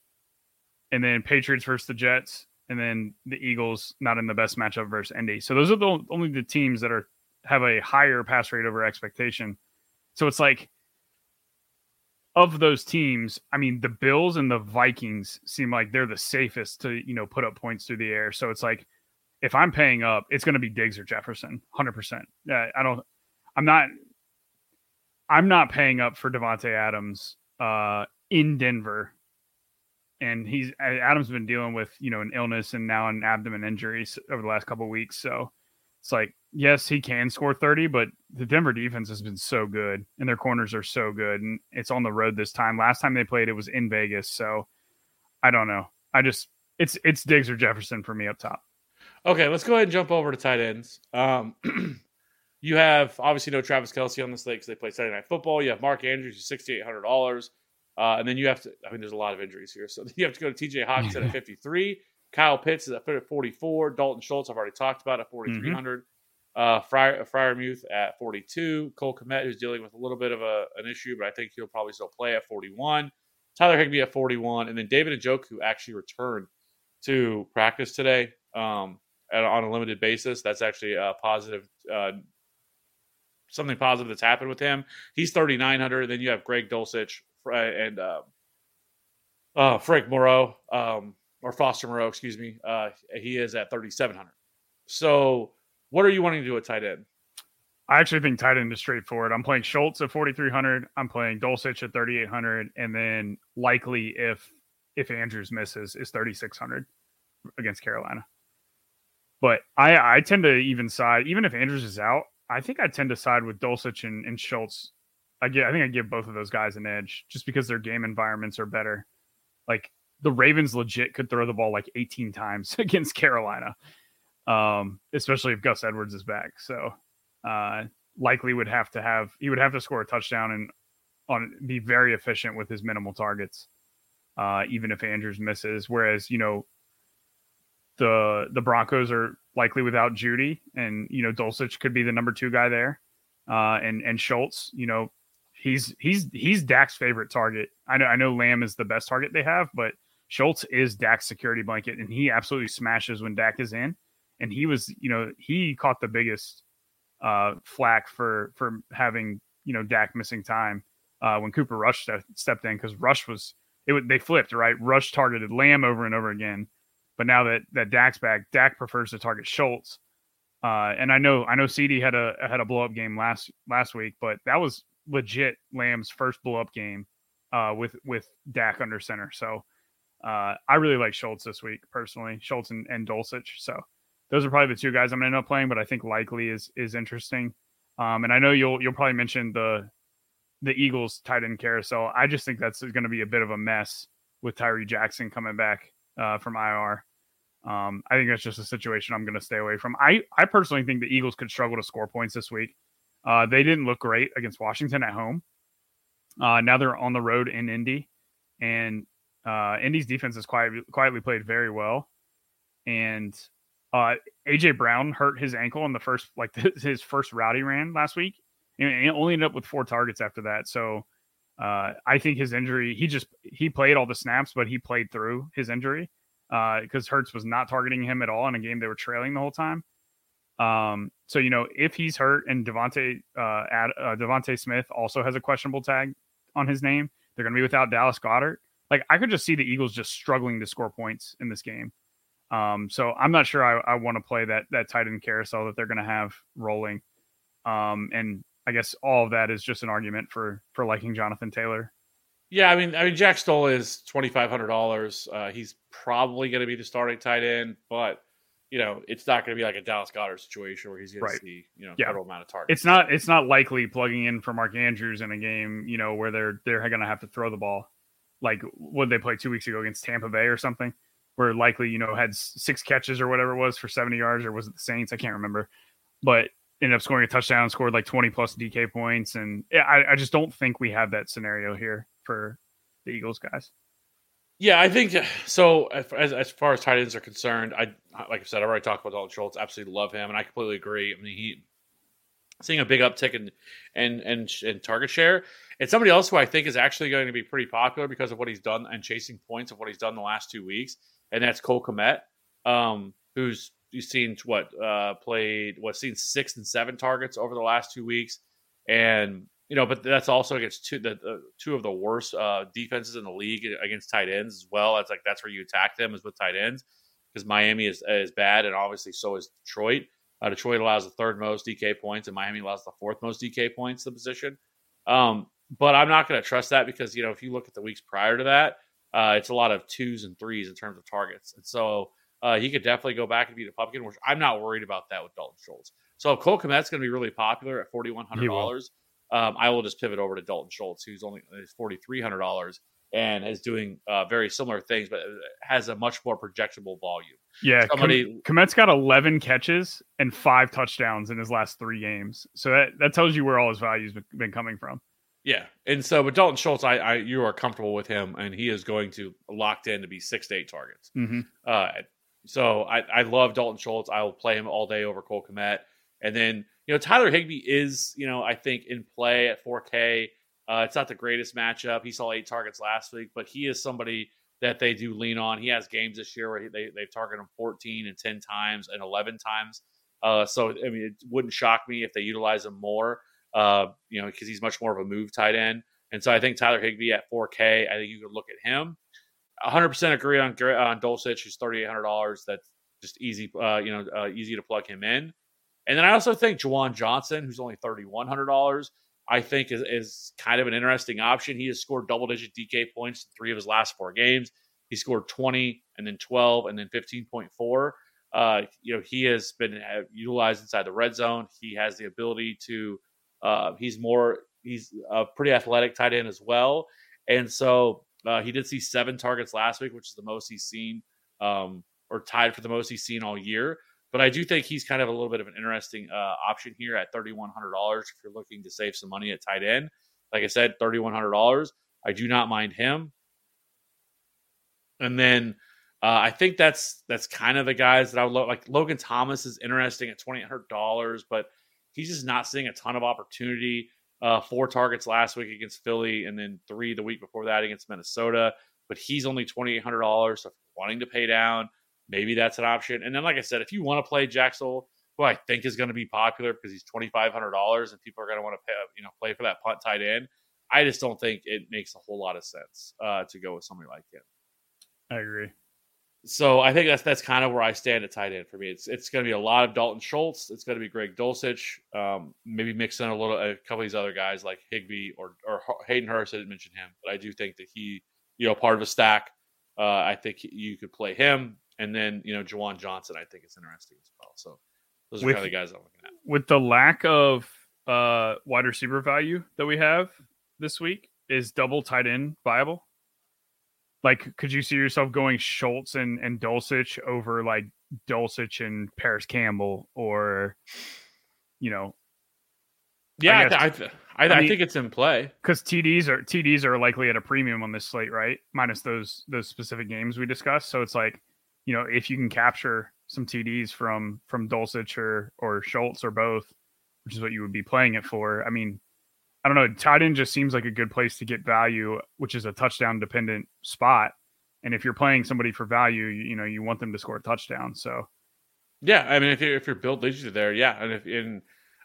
and then Patriots versus the Jets, and then the Eagles not in the best matchup versus Indy. So those are the only the teams that are have a higher pass rate over expectation. So it's like of those teams, I mean, the Bills and the Vikings seem like they're the safest to you know put up points through the air. So it's like if I'm paying up, it's going to be Diggs or Jefferson, hundred percent. Yeah, I don't. I'm not. I'm not paying up for Davante Adams uh, in Denver, and he's Adams been dealing with you know an illness and now an abdomen injury over the last couple weeks. So it's like yes, he can score 30, but the Denver defense has been so good, and their corners are so good, and it's on the road this time. Last time they played, it was in Vegas. So I don't know. I just it's it's Diggs or Jefferson for me up top. Okay, let's go ahead and jump over to tight ends. Um, you have obviously no Travis Kelce on the slate because they play Saturday Night Football. You have Mark Andrews, who's sixty eight hundred dollars, uh, and then you have to. I mean, there's a lot of injuries here, so you have to go to T.J. Hockenson at fifty three. Kyle Pitts is at forty four. Dalton Schultz, I've already talked about at forty three hundred. Uh, Fryer, Freiermuth at 42. Cole Kmet, who's dealing with a little bit of a, an issue, but I think he'll probably still play at 41. Tyler Higbee at 41. And then David Njoku actually returned to practice today um, at, on a limited basis. That's actually a positive, uh, something positive that's happened with him. He's 3,900. Then you have Greg Dulcich and uh, uh, Frank Moreau, um, or Foster Moreau, excuse me. Uh, he is at 3,700. So, what are you wanting to do at tight end? I actually think tight end is straightforward. I'm playing Schultz at 4,300. I'm playing Dulcich at 3,800, and then likely if if Andrews misses is 3,600 against Carolina. But I I tend to even side even if Andrews is out. I think I tend to side with Dulcich and, and Schultz. I get I think I give both of those guys an edge just because their game environments are better. Like the Ravens legit could throw the ball like 18 times against Carolina um, especially if Gus Edwards is back. So uh, likely would have to have he would have to score a touchdown and on be very efficient with his minimal targets, uh, even if Andrews misses. Whereas you know the the Broncos are likely without Jeudy, and you know Dulcich could be the number two guy there, uh, and and Schultz, you know. He's he's he's Dak's favorite target. I know I know Lamb is the best target they have, but Schultz is Dak's security blanket, and he absolutely smashes when Dak is in and he was, you know, he caught the biggest uh, flack for for having you know Dak missing time uh, when Cooper Rush stepped in because Rush was it would they flipped right. Rush targeted Lamb over and over again, but now that that Dak's back, Dak prefers to target Schultz. Uh, and I know I know CeeDee had a had a blow up game last last week, but that was legit Lamb's first blow up game uh, with with Dak under center. So uh, I really like Schultz this week personally, Schultz and, and Dulcich. So those are probably the two guys I'm to end up playing. But I think likely is is interesting. Um, and I know you'll you'll probably mention the the Eagles tight end carousel. I just think that's going to be a bit of a mess with Tyree Jackson coming back uh, from IR. Um, I think that's just a situation I'm going to stay away from. I, I personally think the Eagles could struggle to score points this week. Uh, they didn't look great against Washington at home. Uh, now they're on the road in Indy, and uh, Indy's defense has quietly, quietly played very well. And uh, AJ Brown hurt his ankle in the first, like his first route he ran last week, and only ended up with four targets after that. So uh, I think his injury, he just he played all the snaps, but he played through his injury because uh, Hurts was not targeting him at all in a game they were trailing the whole time. Um, so you know if he's hurt and Devonte uh, Ad, uh, DeVonta Smith also has a questionable tag on his name, they're going to be without Dallas Goedert. Like I could just see the Eagles just struggling to score points in this game. Um, so I'm not sure I, I want to play that that tight end carousel that they're going to have rolling. Um, and I guess all of that is just an argument for for liking Jonathan Taylor. Yeah, I mean, I mean, Jack Stoll is twenty five hundred dollars. Uh, he's probably going to be the starting tight end, but you know, it's not going to be like a Dallas Goedert situation where he's going Right. to see you know Yeah. total amount of targets. It's not it's not likely plugging in for Mark Andrews in a game, you know, where they're they're going to have to throw the ball. Like what they play two weeks ago against Tampa Bay or something, where likely you know had six catches or whatever it was for seventy yards, or was it the Saints? I can't remember, but ended up scoring a touchdown, scored like twenty plus DK points, and I, I just don't think we have that scenario here for the Eagles guys. Yeah, I think so. As, as far as tight ends are concerned, I like I said, I've already talked about Dalton Schultz. Absolutely love him, and I completely agree. I mean, he seeing a big uptick in and and and target share. And somebody else who I think is actually going to be pretty popular because of what he's done and chasing points of what he's done the last two weeks, and that's Cole Kmet, um, who's you've seen what uh, played what seen six and seven targets over the last two weeks, and you know, but that's also against two the, the two of the worst uh, defenses in the league against tight ends as well. That's like that's where you attack them is with tight ends because Miami is is bad, and obviously so is Detroit. Uh, Detroit allows the third most DK points, and Miami allows the fourth most DK points. The position, um, but I'm not going to trust that because you know if you look at the weeks prior to that, uh, it's a lot of twos and threes in terms of targets, and so uh, he could definitely go back and be the pumpkin. Which I'm not worried about that with Dalton Schultz. So if Cole Kmet's going to be really popular at forty one hundred dollars. Um, I will just pivot over to Dalton Schultz, who's only hundred dollars and is doing uh, very similar things, but has a much more projectable volume. Yeah, Somebody- Kom- Kmet's got 11 catches and five touchdowns in his last three games. So that, that tells you where all his value's been, been coming from. Yeah, and so but Dalton Schultz, I, I you are comfortable with him, and he is going to locked in to be six to eight targets. Mm-hmm. Uh, so I, I love Dalton Schultz. I will play him all day over Cole Kmet. And then, you know, Tyler Higbee is, you know, I think in play at 4K. Uh, it's not the greatest matchup. He saw eight targets last week, but he is somebody that they do lean on. He has games this year where he- they, they've targeted him 14 and 10 times and 11 times. Uh, so, I mean, it wouldn't shock me if they utilize him more, uh, you know, because he's much more of a move tight end. And so I think Tyler Higbee at 4K, I think you could look at him. 100% agree on on Dulcich, who's $3,800. That's just easy, uh, you know, uh, easy to plug him in. And then I also think Juwan Johnson, who's only $3,100, I think is, is kind of an interesting option. He has scored double digit DK points in three of his last four games. He scored 20 and then 12 and then 15.4. Uh, you know, he has been uh, utilized inside the red zone. He has the ability to, uh, he's more, he's a pretty athletic tight end as well. And so uh, he did see seven targets last week, which is the most he's seen, um, or tied for the most he's seen all year. But I do think he's kind of a little bit of an interesting uh, option here at $3,100 if you're looking to save some money at tight end. Like I said, $3,100. I do not mind him. And then uh, I think that's that's kind of the guys that I would like. Logan Thomas is interesting at twenty eight hundred dollars, but he's just not seeing a ton of opportunity. Uh, four targets last week against Philly, and then three the week before that against Minnesota. But he's only twenty eight hundred dollars. So if you're wanting to pay down, maybe that's an option. And then, like I said, if you want to play Stoll, who I think is going to be popular because he's twenty five hundred dollars, and people are going to want to pay, you know, play for that punt tight end. I just don't think it makes a whole lot of sense uh, to go with somebody like him. I agree. So I think that's that's kind of where I stand at tight end for me. It's it's going to be a lot of Dalton Schultz. It's going to be Greg Dulcich. Um, maybe mix in a little a couple of these other guys like Higbee or or Hayden Hurst. I didn't mention him, but I do think that he, you know, part of a stack. Uh, I think you could play him, and then you know, Juwan Johnson. I think is interesting as well. So those are With- kind of the guys I'm looking at. with the lack of uh wide receiver value that we have this week, is double tight end viable? Like, could you see yourself going Schultz and, and Dulcich over like Dulcich and Parris Campbell or you know, Yeah, I, guess- th- I, th- I, I I mean- think it's in play. because TDs are TDs are likely at a premium on this slate, right? Minus those those specific games we discussed. So it's like, you know, if you can capture some TDs from from Dulcich or or Schultz or both, which is what you would be playing it for. I mean, I don't know. Tight end just seems like a good place to get value, which is a touchdown dependent spot. And if you're playing somebody for value, you, you know, you want them to score a touchdown. So Yeah, I mean, if you if your build leads you there, yeah, and if in,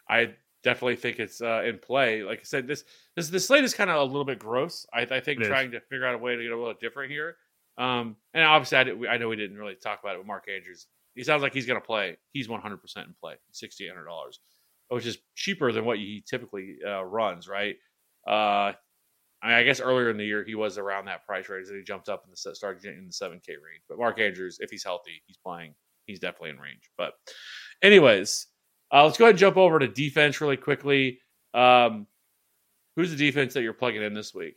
I definitely think it's uh, in play. Like I said, this this this slate is kind of a little bit gross. I, I think It is. trying to figure out a way to get a little different here. Um, and obviously, I, did, we- I know we didn't really talk about it with Mark Andrews. He sounds like he's going to play. He's one hundred percent in play, sixty eight hundred dollars, which is cheaper than what he typically uh, runs. Right. Uh, I, mean, I guess earlier in the year he was around that price range, and he jumped up the started in the seven K range. But Mark Andrews, if he's healthy, he's playing. He's definitely in range. But, anyways, uh, let's go ahead and jump over to defense really quickly. Um, who's the defense that you're plugging in this week?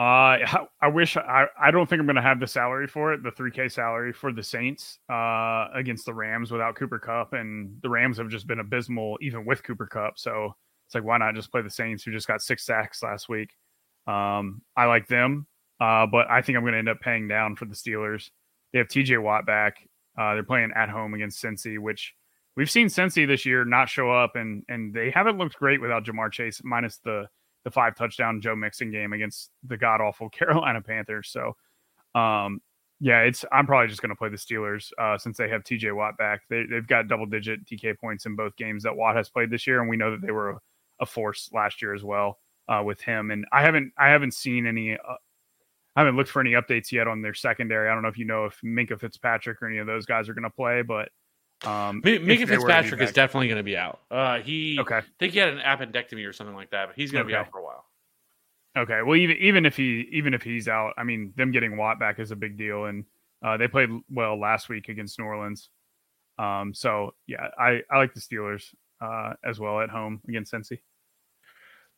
Uh, I- wish I, I don't think I'm going to have the salary for it, the 3K salary for the Saints uh, against the Rams without Cooper Kupp. And the Rams have just been abysmal even with Cooper Kupp. So it's like, why not just play the Saints who just got six sacks last week? Um, I like them, uh, but I think I'm going to end up paying down for the Steelers. They have TJ Watt back. Uh, they're playing at home against Cincy, which we've seen Cincy this year not show up, and and they haven't looked great without Ja'Marr Chase, minus the the five touchdown Joe Mixon game against the god awful Carolina Panthers. So, um, yeah, it's I'm probably just going to play the Steelers uh, since they have TJ Watt back. They, they've got double digit DK points in both games that Watt has played this year, and we know that they were a, a force last year as well uh, with him. And I haven't I haven't seen any. Uh, I haven't looked for any updates yet on their secondary. I don't know if you know if Minkah Fitzpatrick or any of those guys are going to play, but um, Mi- if Minkah they were to be Fitzpatrick is definitely going to be out. Uh, he, okay. I think he had an appendectomy or something like that, but he's going to be out for a while. Okay. Well, even even if he even if he's out, I mean, them getting Watt back is a big deal, and uh, they played well last week against New Orleans. Um, so yeah, I I like the Steelers uh, as well at home against Cincy.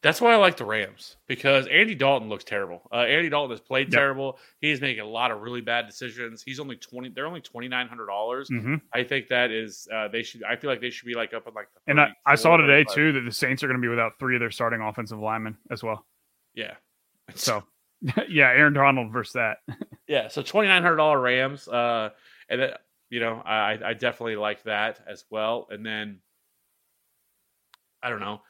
That's why I like the Rams because Andy Dalton looks terrible. Uh, Andy Dalton has played Yep. terrible. He's making a lot of really bad decisions. He's only twenty. They're only twenty nine hundred dollars. hmm I think that is. Uh, they should. I feel like they should be like up in like the. And I, I saw today too that the Saints are going to be without three of their starting offensive linemen as well. Yeah. So yeah, Aaron Donald versus that. yeah. So twenty nine hundred dollar Rams. Uh, and then you know I I definitely like that as well. And then I don't know.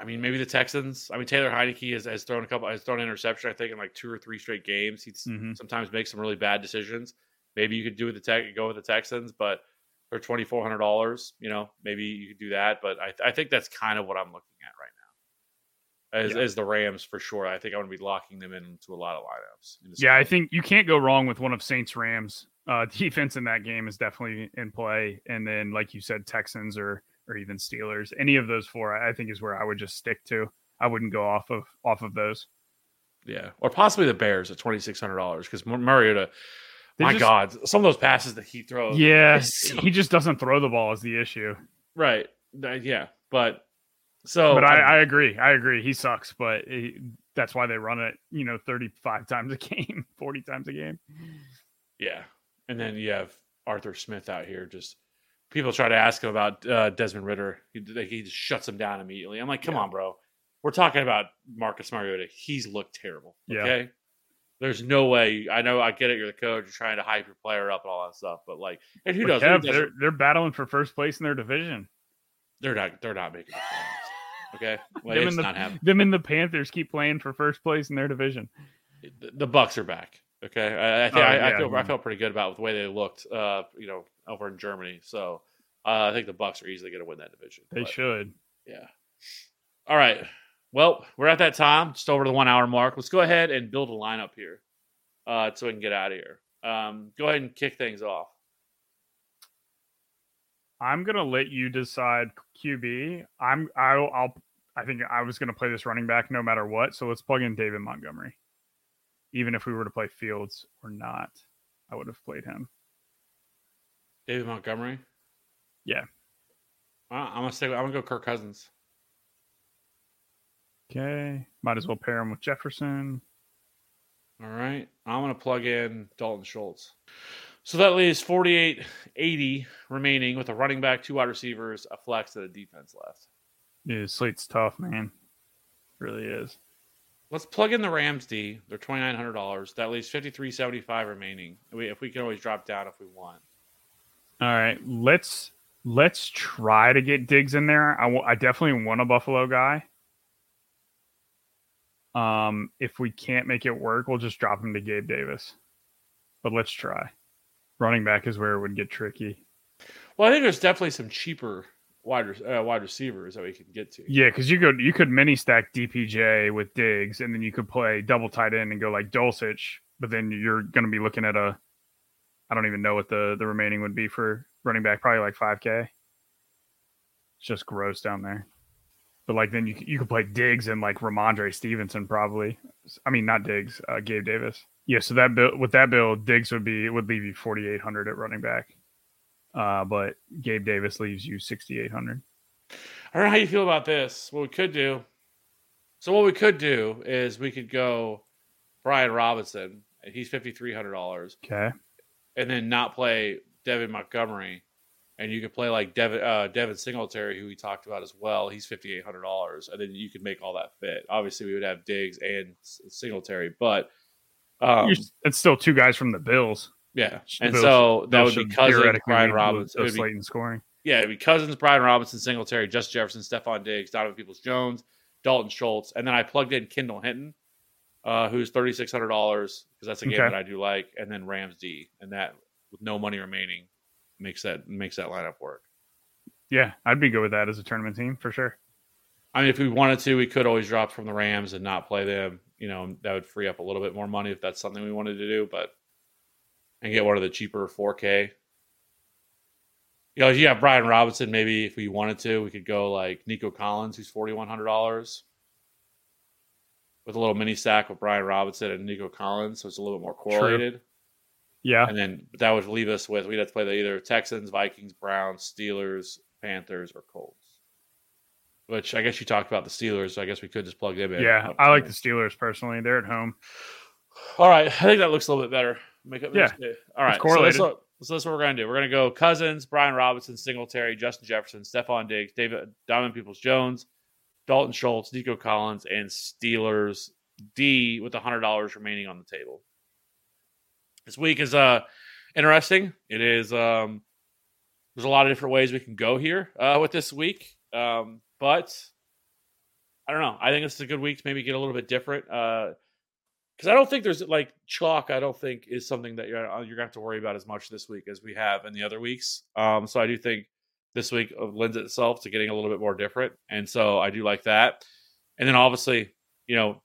I mean, maybe the Texans. I mean, Taylor Heinicke has, has thrown a couple, has thrown an interception. I think in like two or three straight games. He's Mhm. sometimes makes some really bad decisions. Maybe you could do with the tech, go with the Texans, but for twenty four hundred dollars, you know, maybe you could do that. But I, I think that's kind of what I'm looking at right now. As, Yeah. as the Rams for sure. I think I'm going to be locking them into a lot of lineups. Yeah, I think you can't go wrong with one of Saints Rams. Uh, defense in that game is definitely in play, and then like you said, Texans or or even Steelers. Any of those four, I I think, is where I would just stick to. I wouldn't go off of off of those. Yeah, or possibly the Bears at twenty six hundred dollars because Mariota. They My just- God, some of those passes that he throws. Yeah, he just doesn't throw the ball is the issue. right. Yeah, but so but I, I'm- I agree. I agree. He sucks, but he, that's why they run it. You know, thirty five times a game, forty times a game. yeah, and then you have Arthur Smith out here. Just people try to ask him about uh, Desmond Ridder. He, he just shuts him down immediately. I'm like, come Yeah. on, bro. We're talking about Marcus Mariota. He's looked terrible. Yeah. Okay. There's no way. I know. I get it. You're the coach. You're trying to hype your player up and all that stuff. But like, and who knows? Kev, Desmond- they're they're battling for first place in their division. They're not. They're not making playoffs. Okay, well, them, it's and the, them and the Panthers keep playing for first place in their division. The, the Bucs are back. Okay, I, I, think, Oh, I, yeah. I feel I felt pretty good about the way they looked. Uh, you know, over in Germany. So uh, I think the Bucs are easily going to win that division. They But, should. Yeah. All right. Well, we're at that time, just over the one hour mark. Let's go ahead and build a lineup here, uh, so we can get out of here. Um, go ahead and kick things off. I'm gonna let you decide QB. I'm I'll, I'll I think I was gonna play this running back no matter what. So let's plug in David Montgomery. Even if we were to play Fields or not, I would have played him. David Montgomery. Yeah. Uh, I'm gonna say I'm gonna go Kirk Cousins. Okay. Might as well pair him with Jefferson. All right. I'm to plug in Dalton Schultz. So that leaves 48 80 remaining with a running back, two wide receivers, a flex, and a defense left. Yeah, slate's tough, man. really is. Let's plug in the Rams D. They're $2,900. That leaves 53.75 remaining. We, if we can always drop down if we want. All right, let's let's try to get Diggs in there. I, w- I definitely want a Buffalo guy. Um, if we can't make it work, we'll just drop him to Gabe Davis. But let's try. Running back is where it would get tricky. Well, I think there's definitely some cheaper wide uh, wide receivers that we can get to. Yeah, because you could you could mini stack DPJ with Diggs, and then you could play double tight end and go like Dulcich. But then you're going to be looking at a, I don't even know what the the remaining would be for running back, probably like five k. It's just gross down there. But like then you you could play Diggs and like Rhamondre Stevenson probably. I mean not Diggs, uh, Gabe Davis. Yeah, so that bill with that bill, Diggs would be would leave you forty eight hundred at running back. Uh, but Gabe Davis leaves you sixty eight hundred. I don't know how you feel about this. What we could do. So what we could do is we could go Brian Robinson. He's fifty three hundred dollars, Okay. and then not play Devin Montgomery, and you could play like Devin uh, Devin Singletary, who we talked about as well. He's fifty eight hundred dollars, and then you could make all that fit. Obviously, we would have Diggs and Singletary, but um, it's still two guys from the Bills. Yeah, and Bills- so that Bills would be Cousins, theoretically Brian Robinson. the It would be scoring. yeah, it'd be Cousins, Brian Robinson, Singletary, Justin Jefferson, Stefon Diggs, Donovan Peoples Jones, Dalton Schultz, and then I plugged in Kendall Hinton, uh, who's thirty six hundred dollars because that's a game Okay. that I do like, and then Rams D, and that with no money remaining makes that makes that lineup work. Yeah, I'd be good with that as a tournament team for sure. I mean, if we wanted to, we could always drop from the Rams and not play them. You know, that would free up a little bit more money if that's something we wanted to do, but and get one of the cheaper 4K. You know, you have Brian Robinson. Maybe if we wanted to, we could go like Nico Collins, who's forty one hundred dollars, with a little mini stack with Brian Robinson and Nico Collins, so it's a little bit more correlated. Yeah, And then that would leave us with we'd have to play the either Texans, Vikings, Browns, Steelers, Panthers, or Colts. Which I guess you talked about the Steelers, so I guess we could just plug them in. yeah. I like the Steelers personally. They're at home. All right, I think that looks a little bit better. Make it, Yeah. All right, correlated. So, that's what, so that's what we're gonna do. We're gonna go Cousins, Brian Robinson, Singletary, Justin Jefferson, Stefon Diggs, David Diamond Peoples Jones, Dalton Schultz, Nico Collins, and Steelers D with hundred dollars remaining on the table. This week is uh interesting. It is um there's a lot of different ways we can go here uh, with this week. Um, but I don't know. I think it's a good week to maybe get a little bit different. Uh, because I don't think there's like chalk. I don't think is something that you're uh, you're gonna have to worry about as much this week as we have in the other weeks. Um, so I do think this week lends itself to getting a little bit more different, and so I do like that. And then obviously, you know,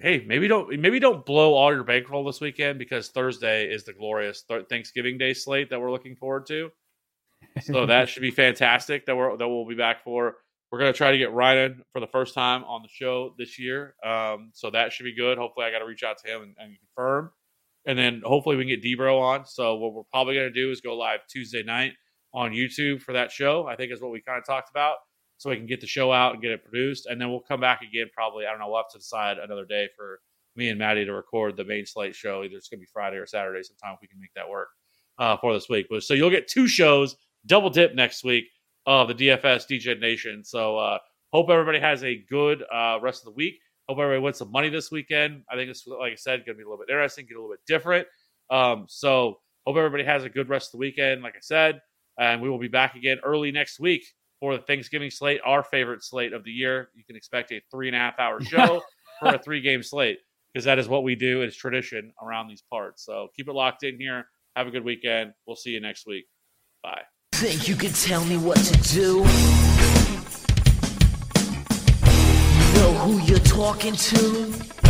hey, maybe don't maybe don't blow all your bankroll this weekend because Thursday is the glorious th- Thanksgiving Day slate that we're looking forward to. So that should be fantastic. That we're that we'll be back for. We're gonna try to get Ryan for the first time on the show this year. Um, so that should be good. Hopefully, I got to reach out to him and, and confirm, and then hopefully we can get Debro on. So what we're probably gonna do is go live Tuesday night on YouTube for that show. I think is what we kind of talked about, so we can get the show out and get it produced, and then we'll come back again. Probably I don't know. We'll have to decide another day for me and Maddie to record the main slate show. Either it's gonna be Friday or Saturday sometime. If we can make that work uh, for this week. But so you'll get two shows, double dip next week of the DFS DJ Nation. So uh, hope everybody has a good uh, rest of the week. Hope everybody wins some money this weekend. I think it's like I said, going to be a little bit interesting, get a little bit different. Um, so hope everybody has a good rest of the weekend. Like I said, and we will be back again early next week for the Thanksgiving slate, our favorite slate of the year. You can expect a three and a half hour show for a three game slate because that is what we do. It's tradition around these parts. So keep it locked in here. Have a good weekend. We'll see you next week. Bye. Think you can tell me what to do? You Know who you're talking to?